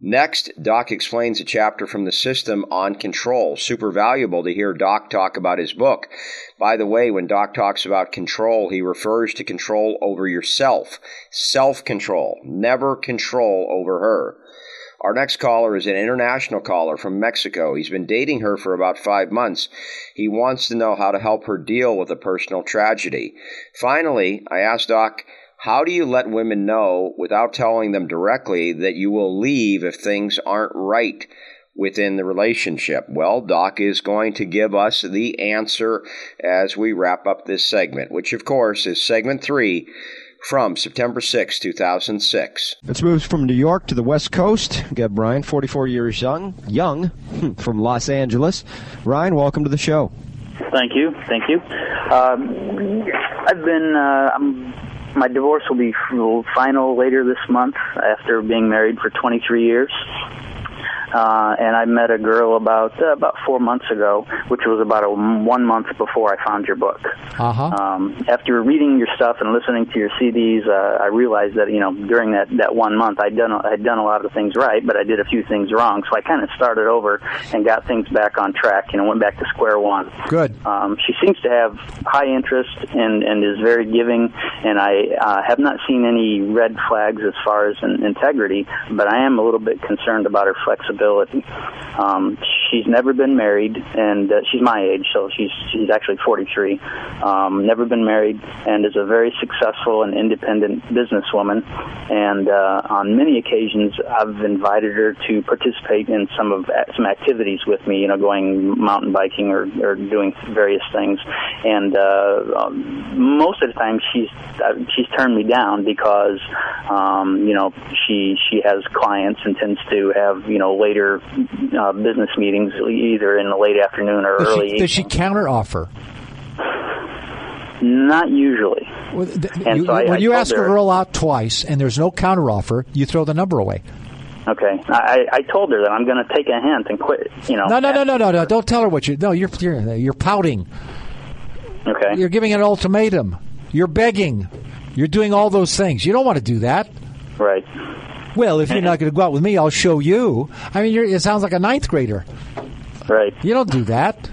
Next, Doc explains a chapter from the system on control. Super valuable to hear Doc talk about his book. By the way, when Doc talks about control, he refers to control over yourself. Self control. Never control over her. Our next caller is an international caller from Mexico. He's been dating her for about five months. He wants to know how to help her deal with a personal tragedy. Finally, I asked Doc how do you let women know without telling them directly that you will leave if things aren't right within the relationship? Well, Doc is going to give us the answer as we wrap up this segment, which of course is segment three from September 6, 2006. Let's move from New York to the West Coast. We got Brian, 44 years young, young, from Los Angeles. Ryan, welcome to the show. Thank you, thank you. Um, I've been, uh, I'm my divorce will be final later this month after being married for 23 years uh, and I met a girl about uh, about four months ago, which was about a one month before I found your book. Uh-huh. Um, after reading your stuff and listening to your CDs, uh, I realized that you know during that that one month I'd done I'd done a lot of things right, but I did a few things wrong. So I kind of started over and got things back on track. You know, went back to square one. Good. Um, she seems to have high interest and and is very giving, and I uh, have not seen any red flags as far as in, integrity, but I am a little bit concerned about her flexibility um, she's never been married, and uh, she's my age, so she's she's actually 43. Um, never been married, and is a very successful and independent businesswoman. And uh, on many occasions, I've invited her to participate in some of some activities with me. You know, going mountain biking or, or doing various things. And uh, um, most of the time, she's uh, she's turned me down because um, you know she she has clients and tends to have you know later uh, business meetings either in the late afternoon or does early. She, does she counter offer? Not usually. Well, th- you- so I- when I you ask a girl out twice and there's no counter offer, you throw the number away. Okay, I, I told her that I'm going to take a hint and quit. You know. No, no, no, no, no, no. Don't tell her what you. No, you're you're, you're pouting. Okay. You're giving an ultimatum. You're begging. You're doing all those things. You don't want to do that. Right. Well, if you're not going to go out with me, I'll show you. I mean, you're, it sounds like a ninth grader. Right. You don't do that.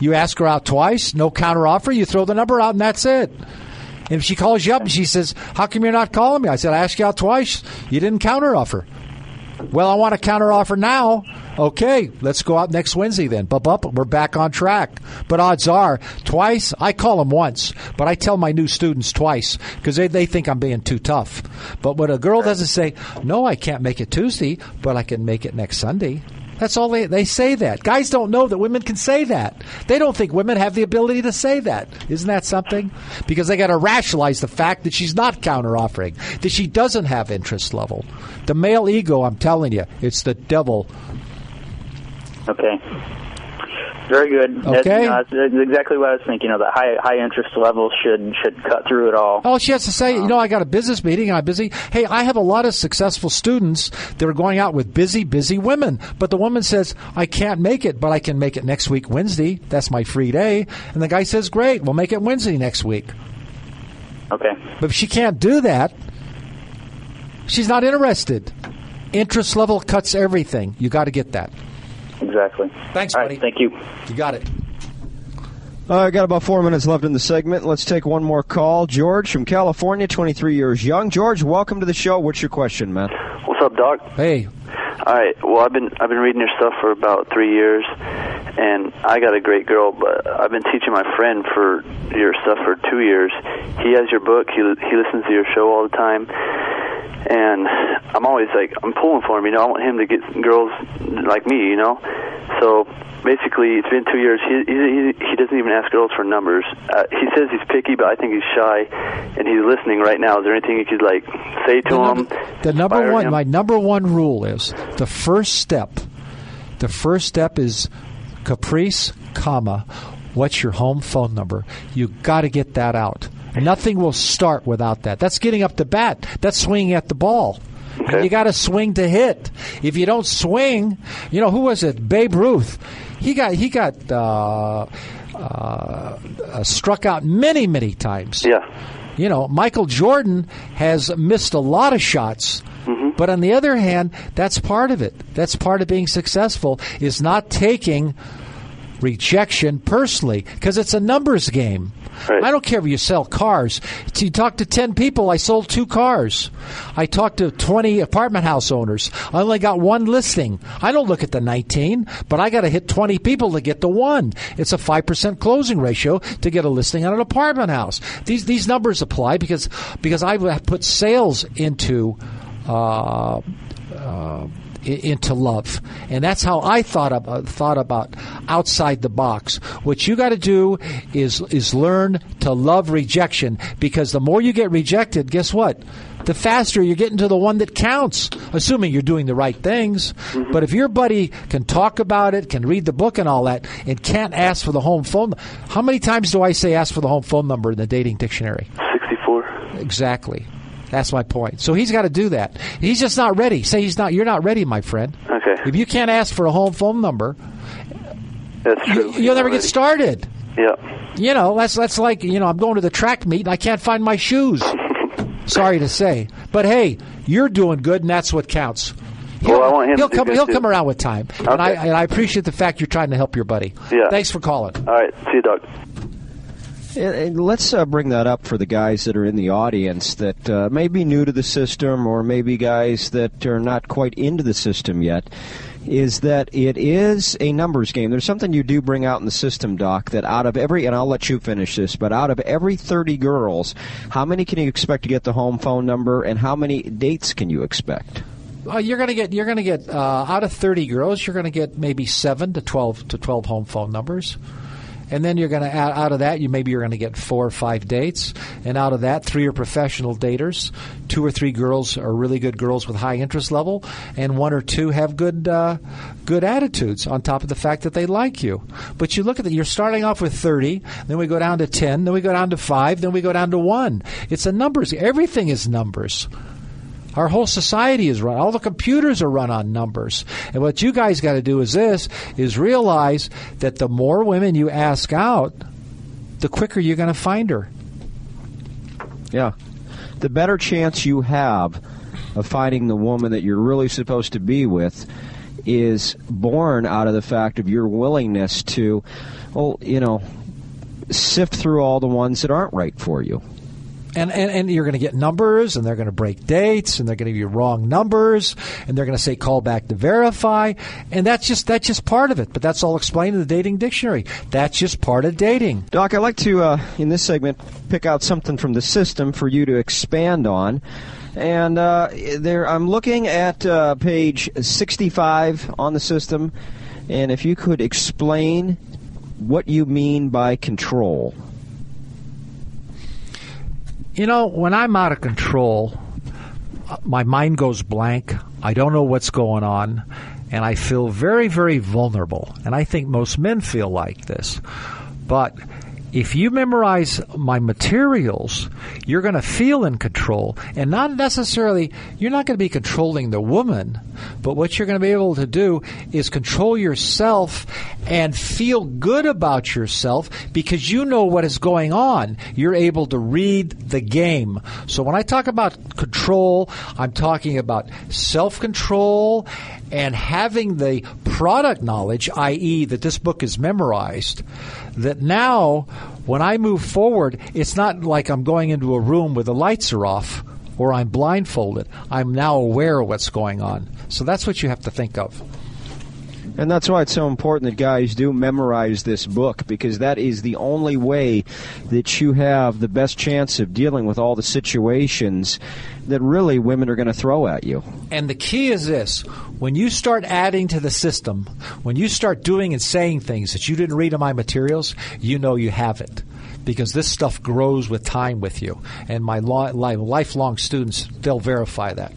You ask her out twice, no counter offer. You throw the number out, and that's it. And if she calls you up and she says, "How come you're not calling me?" I said, "I asked you out twice. You didn't counter offer." Well, I want a counter offer now. Okay, let's go out next Wednesday then. Bup, bup, we're back on track. But odds are, twice, I call them once, but I tell my new students twice because they, they think I'm being too tough. But when a girl doesn't say, no, I can't make it Tuesday, but I can make it next Sunday, that's all they, they say that. Guys don't know that women can say that. They don't think women have the ability to say that. Isn't that something? Because they got to rationalize the fact that she's not counter offering, that she doesn't have interest level. The male ego, I'm telling you, it's the devil. Okay. Very good. Okay. you know, that's, that's exactly what I was thinking. You know, the high high interest level should should cut through it all. All she has to say, you know, I got a business meeting, I'm busy. Hey, I have a lot of successful students that are going out with busy, busy women. But the woman says, I can't make it, but I can make it next week, Wednesday. That's my free day. And the guy says, Great, we'll make it Wednesday next week. Okay. But if she can't do that, she's not interested. Interest level cuts everything. You got to get that. Exactly. Thanks, All buddy. right, thank you. You got it. Uh, I got about four minutes left in the segment. Let's take one more call. George from California, 23 years young. George, welcome to the show. What's your question, man? What's up, Doc? Hey. All right. Well, I've been I've been reading your stuff for about three years, and I got a great girl. But I've been teaching my friend for your stuff for two years. He has your book. He he listens to your show all the time, and I'm always like I'm pulling for him. You know, I want him to get girls like me. You know, so basically it's been two years. He he, he doesn't even ask girls for numbers. Uh, he says he's picky, but I think he's shy, and he's listening right now. Is there anything you could like say to him? The number one, him? my number one rule is the first step. The first step is caprice, comma. What's your home phone number? You got to get that out. Nothing will start without that. That's getting up to bat. That's swinging at the ball. And you got to swing to hit. If you don't swing, you know who was it? Babe Ruth. He got he got uh, uh, struck out many, many times. Yeah. You know, Michael Jordan has missed a lot of shots. Mm-hmm. But on the other hand, that's part of it. That's part of being successful is not taking rejection personally because it's a numbers game. I don't care if you sell cars. You talk to 10 people, I sold two cars. I talked to 20 apartment house owners. I only got one listing. I don't look at the 19, but I got to hit 20 people to get the one. It's a 5% closing ratio to get a listing on an apartment house. These these numbers apply because because I put sales into uh, uh, into love, and that's how I thought about thought about outside the box. What you got to do is is learn to love rejection because the more you get rejected, guess what? The faster you're getting to the one that counts, assuming you're doing the right things. Mm-hmm. But if your buddy can talk about it, can read the book and all that, and can't ask for the home phone, how many times do I say ask for the home phone number in the dating dictionary? 64. Exactly. That's my point. So he's got to do that. He's just not ready. Say he's not. You're not ready, my friend. Okay. If you can't ask for a home phone number, That's true. you, will never get started. Yeah. You know, that's that's like you know, I'm going to the track meet and I can't find my shoes. (laughs) Sorry to say, but hey, you're doing good, and that's what counts. He'll, Well, I want him he'll come. He'll too. come around with time, and I and I appreciate the fact you're trying to help your buddy. Yeah. Thanks for calling. All right. See you, Doc. And, let's uh, bring that up for the guys that are in the audience that uh, may be new to the system, or maybe guys that are not quite into the system yet. Is that it is a numbers game? There's something you do bring out in the system, Doc. That out of every, and I'll let you finish this, but out of every 30 girls, how many can you expect to get the home phone number, and how many dates can you expect? Uh, you're gonna get you're gonna get uh, out of 30 girls, you're gonna get maybe seven to 12 to 12 home phone numbers. And then you're going to out of that, you maybe you're going to get four or five dates, and out of that, three are professional daters, two or three girls are really good girls with high interest level, and one or two have good uh, good attitudes. On top of the fact that they like you, but you look at it, you're starting off with 30, then we go down to 10, then we go down to five, then we go down to one. It's a numbers. Everything is numbers. Our whole society is run. All the computers are run on numbers. And what you guys got to do is this: is realize that the more women you ask out, the quicker you're going to find her. Yeah. The better chance you have of finding the woman that you're really supposed to be with is born out of the fact of your willingness to, well, you know, sift through all the ones that aren't right for you. And, and, and you're going to get numbers, and they're going to break dates, and they're going to give you wrong numbers, and they're going to say call back to verify, and that's just that's just part of it. But that's all explained in the dating dictionary. That's just part of dating. Doc, I'd like to, uh, in this segment, pick out something from the system for you to expand on. And uh, there, I'm looking at uh, page 65 on the system, and if you could explain what you mean by control. You know, when I'm out of control, my mind goes blank. I don't know what's going on, and I feel very, very vulnerable. And I think most men feel like this. But if you memorize my materials, you're going to feel in control. And not necessarily, you're not going to be controlling the woman, but what you're going to be able to do is control yourself and feel good about yourself because you know what is going on. You're able to read the game. So when I talk about control, I'm talking about self control and having the product knowledge, i.e., that this book is memorized, that now when I move forward, it's not like I'm going into a room where the lights are off or I'm blindfolded. I'm now aware of what's going on. So that's what you have to think of. And that's why it's so important that guys do memorize this book because that is the only way that you have the best chance of dealing with all the situations that really women are going to throw at you. And the key is this when you start adding to the system, when you start doing and saying things that you didn't read in my materials, you know you have it. Because this stuff grows with time with you. And my li- li- lifelong students, they'll verify that.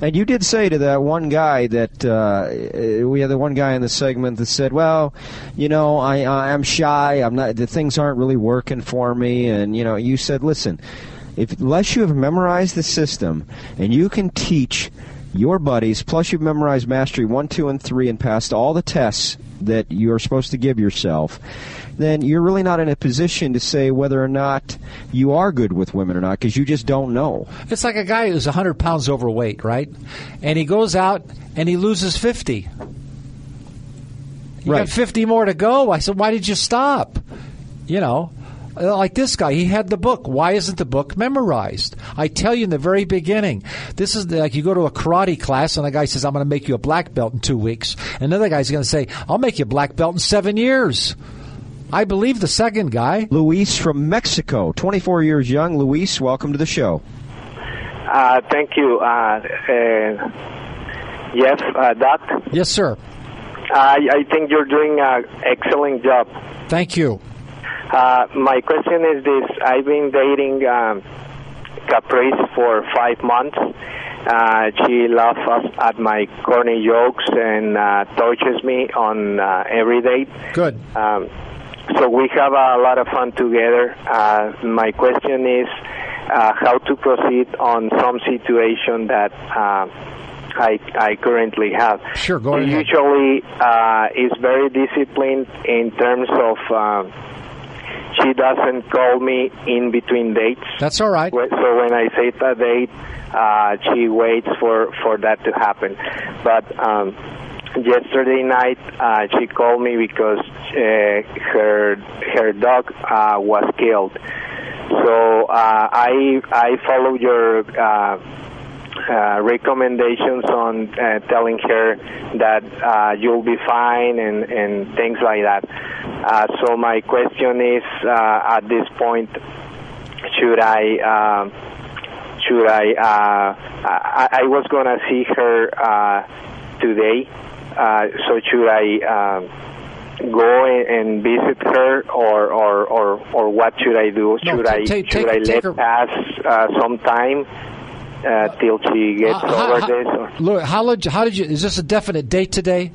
And you did say to that one guy that uh, we had the one guy in the segment that said, "Well, you know, I I'm shy. I'm not. The things aren't really working for me." And you know, you said, "Listen, if unless you have memorized the system and you can teach your buddies, plus you've memorized Mastery 1, 2, and 3 and passed all the tests that you're supposed to give yourself, then you're really not in a position to say whether or not you are good with women or not because you just don't know. It's like a guy who's 100 pounds overweight, right? And he goes out and he loses 50. You Right. got 50 more to go. I said, why did you stop? You know, like this guy, he had the book. Why isn't the book memorized? I tell you in the very beginning, this is like you go to a karate class and a guy says, I'm going to make you a black belt in two weeks. Another guy's going to say, I'll make you a black belt in seven years. I believe the second guy. Luis from Mexico, 24 years young. Luis, welcome to the show. Uh, thank you. Uh, uh, yes, uh, Doc. Yes, sir. I, I think you're doing an excellent job. Thank you. Uh, my question is this: I've been dating um, Caprice for five months. Uh, she laughs us at my corny jokes and uh, touches me on uh, every date. Good. Um, so we have a lot of fun together. Uh, my question is uh, how to proceed on some situation that uh, I, I currently have. Sure, go ahead. Usually uh, is very disciplined in terms of uh, she doesn't call me in between dates. That's all right. So when I say a date, uh, she waits for, for that to happen. But um, yesterday night, uh, she called me because uh, her her dog uh, was killed. So uh, I I follow your. Uh, uh, recommendations on uh, telling her that uh, you'll be fine and, and things like that. Uh, so my question is, uh, at this point, should I um should I? Uh, I, I was gonna see her uh, today, uh, so should I? Um, go and, and visit her or, or, or, or what should I do? Should ta- I should I let her- pass uh, some time uh, till she gets How- over how- this? Or, Look, how did, you, how did you? Is this a definite date today?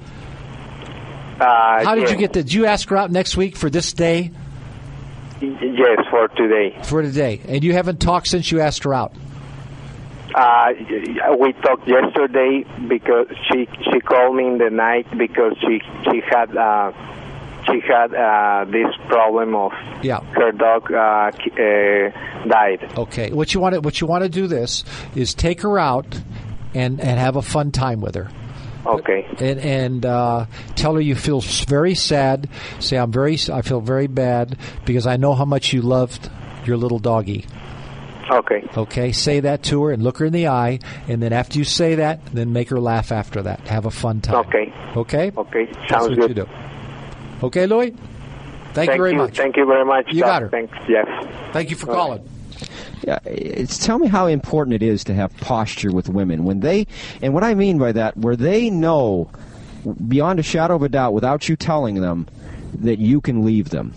uh, How did yes, you get the? Did you ask her out next week for this day? Yes, for today. For today, and you haven't talked since you asked her out. Uh, we talked yesterday because she she called me in the night because she she had uh, she had uh, this problem of Yeah. her dog uh, uh, died. Okay. What you want to what you want to do this is take her out and and have a fun time with her. Okay. And and uh, tell her you feel very sad. Say I'm very I feel very bad because I know how much you loved your little doggy. Okay. Okay, say that to her and look her in the eye, and then after you say that, then make her laugh after that. Have a fun time. Okay. Okay. Okay. That's Sounds what good. you do. Okay, Louis. Thank, you very much. Thank you very much. You Doc. got her. Thanks. Yes. Thank you for All calling. Yeah, it's tell me how important it is to have posture with women when they, and what I mean by that, where they know beyond a shadow of a doubt, without you telling them, that you can leave them.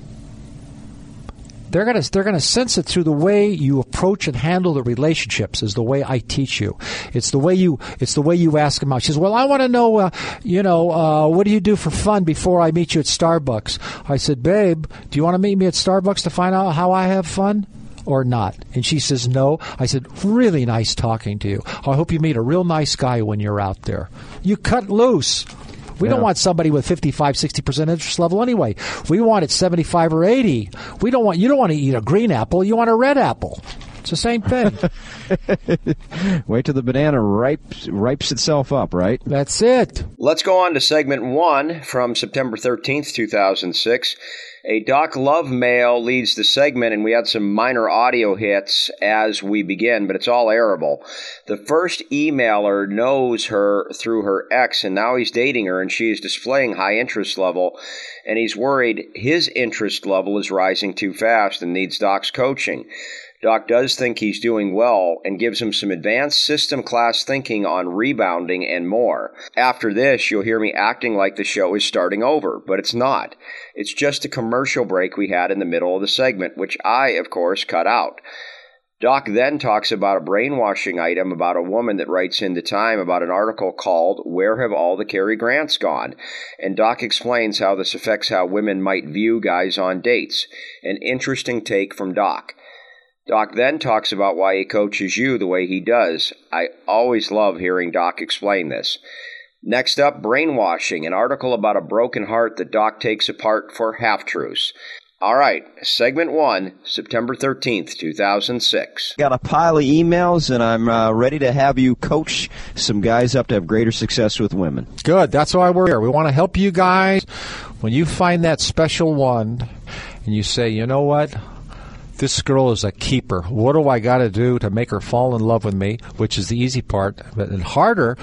They're gonna they're gonna sense it through the way you approach and handle the relationships. Is the way I teach you. It's the way you it's the way you ask them out. She says, "Well, I want to know, uh, you know, uh, what do you do for fun before I meet you at Starbucks?" I said, "Babe, do you want to meet me at Starbucks to find out how I have fun?" Or not. And she says, No. I said, Really nice talking to you. I hope you meet a real nice guy when you're out there. You cut loose. We don't want somebody with 55, 60% interest level anyway. We want it 75 or 80. We don't want, you don't want to eat a green apple. You want a red apple. It's the same thing. (laughs) Wait till the banana ripes, ripes itself up, right? That's it. Let's go on to segment one from September 13th, 2006. A Doc Love mail leads the segment, and we had some minor audio hits as we begin, but it's all airable. The first emailer knows her through her ex, and now he's dating her, and she is displaying high interest level, and he's worried his interest level is rising too fast and needs Doc's coaching. Doc does think he's doing well and gives him some advanced system class thinking on rebounding and more. After this, you'll hear me acting like the show is starting over, but it's not. It's just a commercial break we had in the middle of the segment, which I, of course, cut out. Doc then talks about a brainwashing item about a woman that writes into Time about an article called Where Have All the Cary Grants Gone? And Doc explains how this affects how women might view guys on dates. An interesting take from Doc. Doc then talks about why he coaches you the way he does. I always love hearing Doc explain this. Next up, Brainwashing, an article about a broken heart that Doc takes apart for half truths. All right, segment one, September 13th, 2006. Got a pile of emails, and I'm uh, ready to have you coach some guys up to have greater success with women. Good. That's why we're here. We want to help you guys. When you find that special one and you say, you know what? This girl is a keeper. What do I got to do to make her fall in love with me? Which is the easy part. But harder,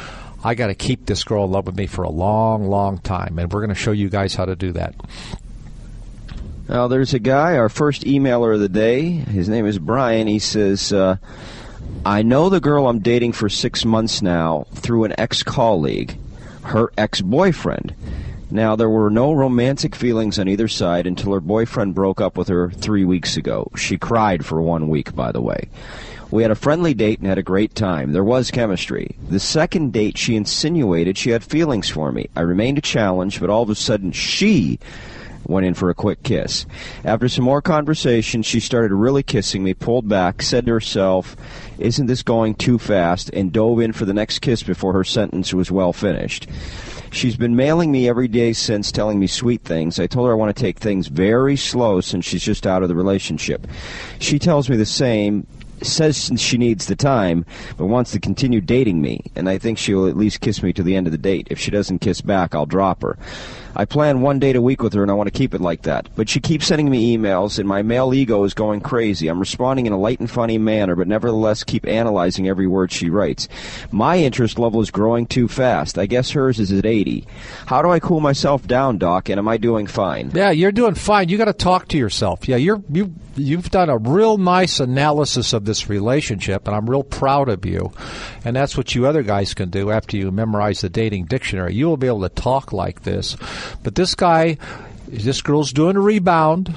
I got to keep this girl in love with me for a long, long time. And we're going to show you guys how to do that. Now, there's a guy, our first emailer of the day. His name is Brian. He says, uh, I know the girl I'm dating for six months now through an ex colleague, her ex boyfriend. Now, there were no romantic feelings on either side until her boyfriend broke up with her three weeks ago. She cried for one week, by the way. We had a friendly date and had a great time. There was chemistry. The second date, she insinuated she had feelings for me. I remained a challenge, but all of a sudden, she went in for a quick kiss. After some more conversation, she started really kissing me, pulled back, said to herself, Isn't this going too fast? and dove in for the next kiss before her sentence was well finished. She's been mailing me every day since, telling me sweet things. I told her I want to take things very slow since she's just out of the relationship. She tells me the same, says she needs the time, but wants to continue dating me, and I think she'll at least kiss me to the end of the date. If she doesn't kiss back, I'll drop her. I plan one date a week with her, and I want to keep it like that. But she keeps sending me emails, and my male ego is going crazy. I'm responding in a light and funny manner, but nevertheless keep analyzing every word she writes. My interest level is growing too fast. I guess hers is at 80. How do I cool myself down, Doc, and am I doing fine? Yeah, you're doing fine. You got to talk to yourself. Yeah, you're you you've done a real nice analysis of this relationship, and I'm real proud of you. And that's what you other guys can do after you memorize the dating dictionary. You will be able to talk like this. But this guy, this girl's doing a rebound.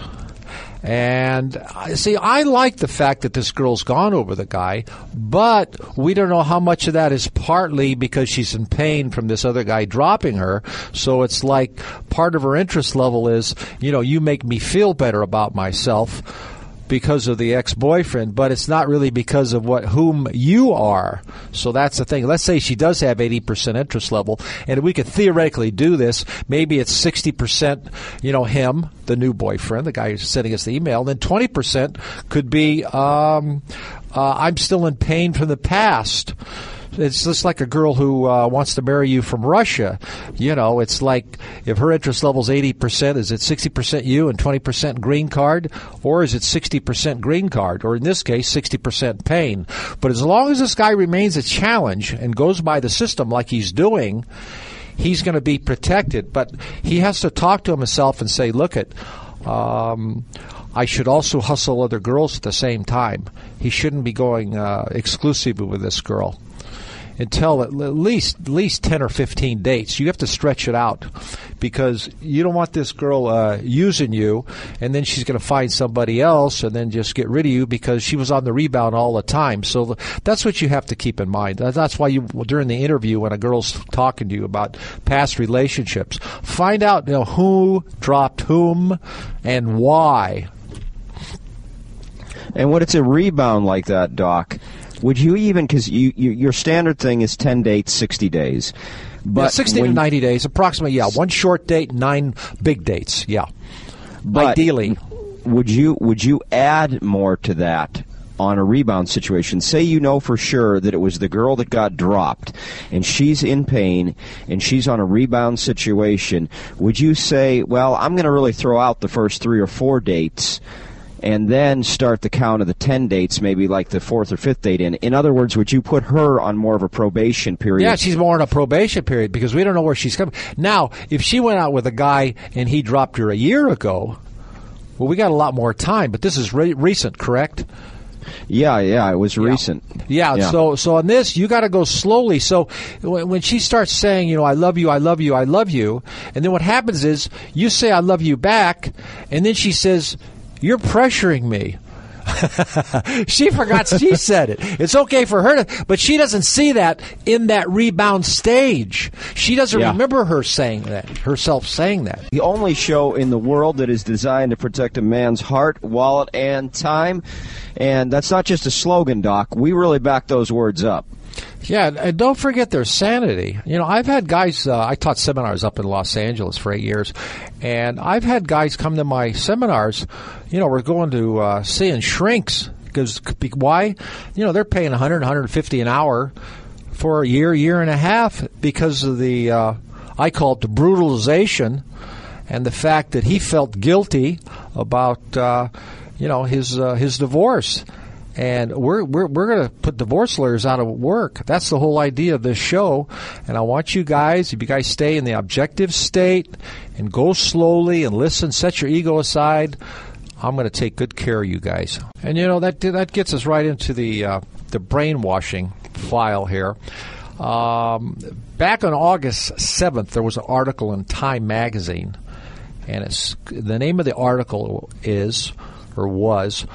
And see, I like the fact that this girl's gone over the guy, but we don't know how much of that is partly because she's in pain from this other guy dropping her. So it's like part of her interest level is, you know, you make me feel better about myself because of the ex-boyfriend, but it's not really because of what whom you are. So that's the thing. Let's say she does have 80% interest level, and we could theoretically do this. Maybe it's 60%, you know, him, the new boyfriend, the guy who's sending us the email. Then 20% could be, um, uh, I'm still in pain from the past it's just like a girl who uh, wants to marry you from Russia. You know, it's like if her interest level is 80%, is it 60% you and 20% green card? Or is it 60% green card? Or in this case, 60% pain? But as long as this guy remains a challenge and goes by the system like he's doing, he's going to be protected. But he has to talk to himself and say, look at, um, I should also hustle other girls at the same time. He shouldn't be going uh, exclusively with this girl until at least at least 10 or 15 dates. You have to stretch it out because you don't want this girl uh, using you and then she's going to find somebody else and then just get rid of you because she was on the rebound all the time. So that's what you have to keep in mind. That's why you during the interview when a girl's talking to you about past relationships, find out you know who dropped whom and why. And when it's a rebound like that, Doc, would you even because you, you, your standard thing is ten dates, sixty days, but yeah, sixty to ninety days, approximately. Yeah, one short date, nine big dates. Yeah, but ideally. Would you would you add more to that on a rebound situation. Say you know for sure that it was the girl that got dropped and she's in pain and she's on a rebound situation. Would you say, well, I'm going to really throw out the first three or four dates and then start the count of the 10 dates, maybe like the fourth or fifth date in. In other words, would you put her on more of a probation period? Yeah, she's more on a probation period because we don't know where she's coming. Now, if she went out with a guy and he dropped her a year ago, well, we got a lot more time, but this is re- recent, correct? Yeah, yeah, it was recent. Yeah, yeah. so so on this, you got to go slowly. So when, when she starts saying, you know, I love you, I love you, I love you, and then what happens is you say I love you back, and then she says, you're pressuring me. (laughs) she forgot she said it. It's okay for her to, but she doesn't see that in that rebound stage. She doesn't Yeah. remember her saying that, herself saying that. The only show in the world that is designed to protect a man's heart, wallet, and time. And that's not just a slogan, Doc. We really back those words up. Yeah, and don't forget their sanity. You know, I've had guys. Uh, I taught seminars up in Los Angeles for eight years, and I've had guys come to my seminars. You know, we're going to uh, seeing shrinks because why? You know, they're paying 100, 150 an hour for a year, year and a half because of the uh, I call it the brutalization and the fact that he felt guilty about uh, you know his uh, his divorce. And we're we're we're going to put divorce lawyers out of work. That's the whole idea of this show. And I want you guys, if you guys stay in the objective state and go slowly and listen, set your ego aside. I'm going to take good care of you guys. And you know that that gets us right into the uh, the brainwashing file here. Um, back on August 7th, there was an article in Time magazine, and it's the name of the article is or was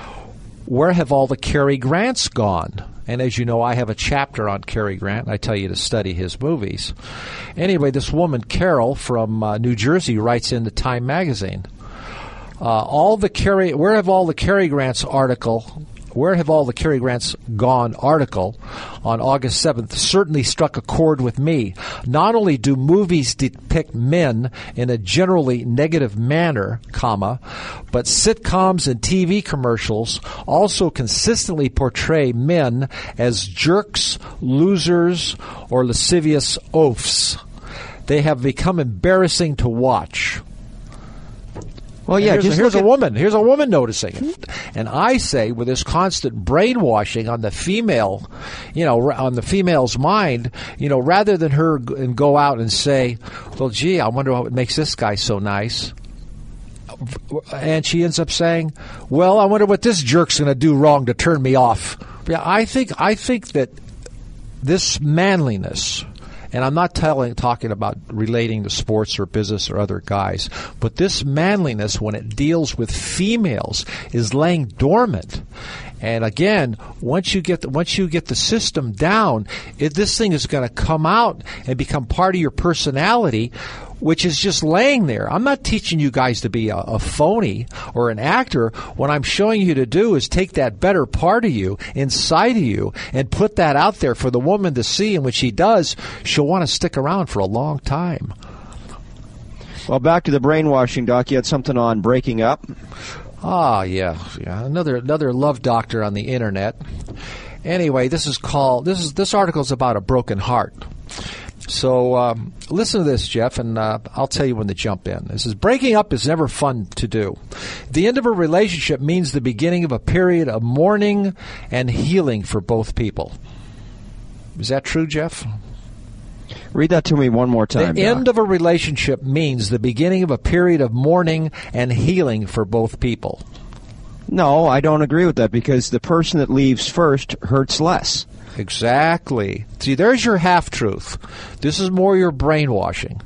where have all the Cary Grants gone? And as you know, I have a chapter on Cary Grant. I tell you to study his movies. Anyway, this woman, Carol from uh, New Jersey, writes in the Time magazine. Uh, all the Cary, where have all the Cary Grants article? Where have all the Cary Grants gone? Article on August 7th certainly struck a chord with me. Not only do movies depict men in a generally negative manner, comma, but sitcoms and TV commercials also consistently portray men as jerks, losers, or lascivious oafs. They have become embarrassing to watch. Well, yeah, here's, just here's look a woman. Here's a woman noticing it, and I say with this constant brainwashing on the female, you know, on the female's mind, you know, rather than her and go out and say, "Well, gee, I wonder what makes this guy so nice," and she ends up saying, "Well, I wonder what this jerk's going to do wrong to turn me off." Yeah, I think I think that this manliness, and I'm not telling, talking about relating to sports or business or other guys, but this manliness, when it deals with females, is laying dormant. And again, once you get the, once you get the system down, it, this thing is going to come out and become part of your personality, which is just laying there. I'm not teaching you guys to be a, a phony or an actor. What I'm showing you to do is take that better part of you inside of you and put that out there for the woman to see. And when she does, she'll want to stick around for a long time. Well, back to the brainwashing, Doc. You had something on breaking up. Ah, yeah, yeah. Another another love doctor on the internet. Anyway, this is called this is this article is about a broken heart. So um, listen to this, Jeff, and uh, I'll tell you when to jump in. This is breaking up is never fun to do. The end of a relationship means the beginning of a period of mourning and healing for both people. Is that true, Jeff? Read that to me one more time. The end of a relationship means the beginning of a period of mourning and healing for both people. No, I don't agree with that because the person that leaves first hurts less. Exactly. See, there's your half truth. This is more your brainwashing.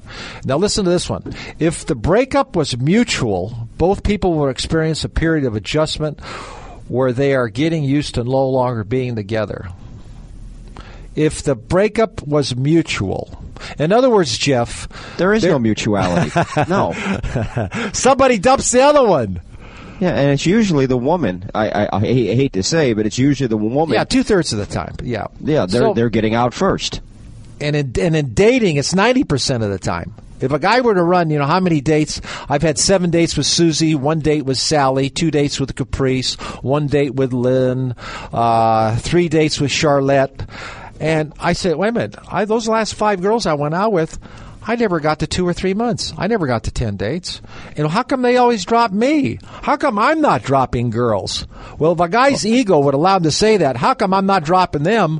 Now, listen to this one. If the breakup was mutual, both people will experience a period of adjustment where they are getting used to no longer being together. If the breakup was mutual, in other words, Jeff, there is no mutuality. (laughs) no. Somebody dumps the other one. Yeah, and it's usually the woman. I, I, I hate hate to say, but it's usually the woman. Yeah, two thirds of the time. Yeah. Yeah, they're So- they're getting out first. and in, and in dating, it's ninety percent of the time. If a guy were to run, you know, how many dates? I've had seven dates with Susie, one date with Sally, two dates with Caprice, one date with Lynn, uh, three dates with Charlotte. And I said, wait a minute, I, those last five girls I went out with, I never got to two or three months. I never got to ten dates. And how come they always drop me? How come I'm not dropping girls? Well, if a guy's ego would allow him to say that, how come I'm not dropping them?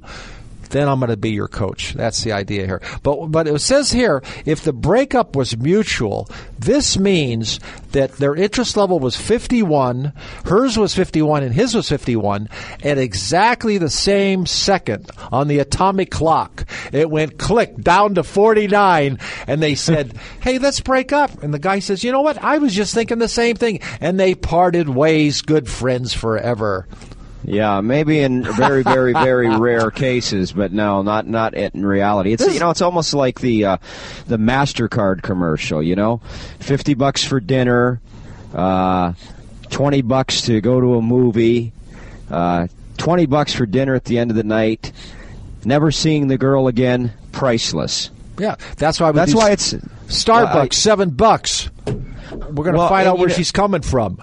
Then I'm going to be your coach. That's the idea here. But but it says here if the breakup was mutual, this means that their interest level was 51, hers was 51, and his was 51, at exactly the same second on the atomic clock. It went click down to 49, and they said, (laughs) "Hey, let's break up." And the guy says, "You know what? I was just thinking the same thing." And they parted ways, good friends forever. Yeah, maybe in very, very, very (laughs) rare cases, but no, not not in reality. It's you know, it's almost like the uh, the Mastercard commercial. You know, fifty bucks for dinner, uh, twenty bucks to go to a movie, uh, twenty bucks for dinner at the end of the night. Never seeing the girl again, priceless. Yeah, that's why. That's why it's Starbucks I- seven bucks. We're going to Well, find out where know- she's coming from.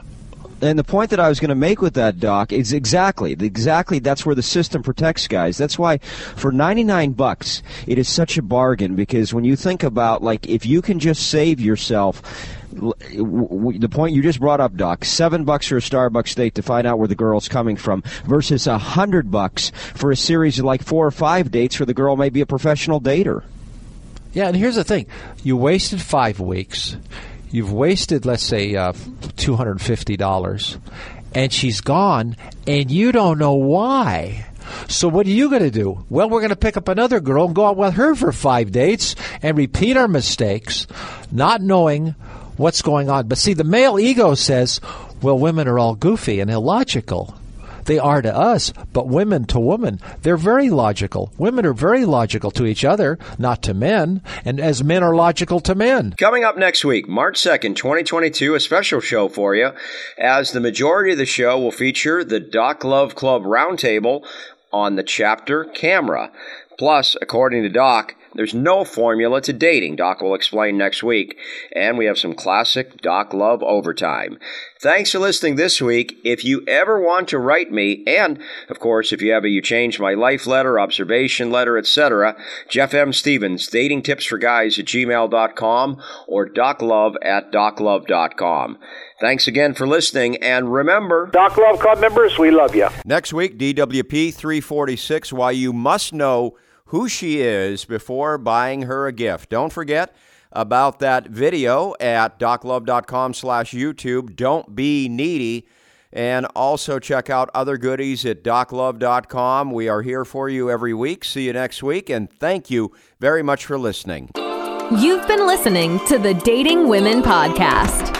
And the point that I was going to make with that, Doc, is exactly, exactly that's where the system protects guys. That's why for 99 bucks, it is such a bargain because when you think about, like, if you can just save yourself, the point you just brought up, Doc, seven bucks for a Starbucks date to find out where the girl's coming from versus a hundred bucks for a series of like four or five dates where the girl may be a professional dater. Yeah, and here's the thing: you wasted five weeks. You've wasted, let's say, uh, two hundred fifty dollars, and she's gone, and you don't know why. So what are you going to do? Well, we're going to pick up another girl and go out with her for five dates and repeat our mistakes, not knowing what's going on. But see, the male ego says, "Well, women are all goofy and illogical." They are to us, but women to women, they're very logical. Women are very logical to each other, not to men, and as men are logical to men. Coming up next week, March 2nd, 2022, a special show for you, as the majority of the show will feature the Doc Love Club Roundtable on the chapter camera. Plus, according to Doc, there's no formula to dating. Doc will explain next week. And we have some classic Doc Love overtime. Thanks for listening this week. If you ever want to write me, and of course, if you have a You Changed My Life letter, observation letter, etc., Jeff M. Stevens, dating tips for guys at gmail.com or doclove at doclove.com. Thanks again for listening, and remember Doc Love Club members, we love you. Next week, DWP 346, why you must know who she is before buying her a gift. Don't forget about that video at doclove.com slash YouTube. Don't be needy. And also check out other goodies at doclove.com. We are here for you every week. See you next week, and thank you very much for listening. You've been listening to the Dating Women Podcast.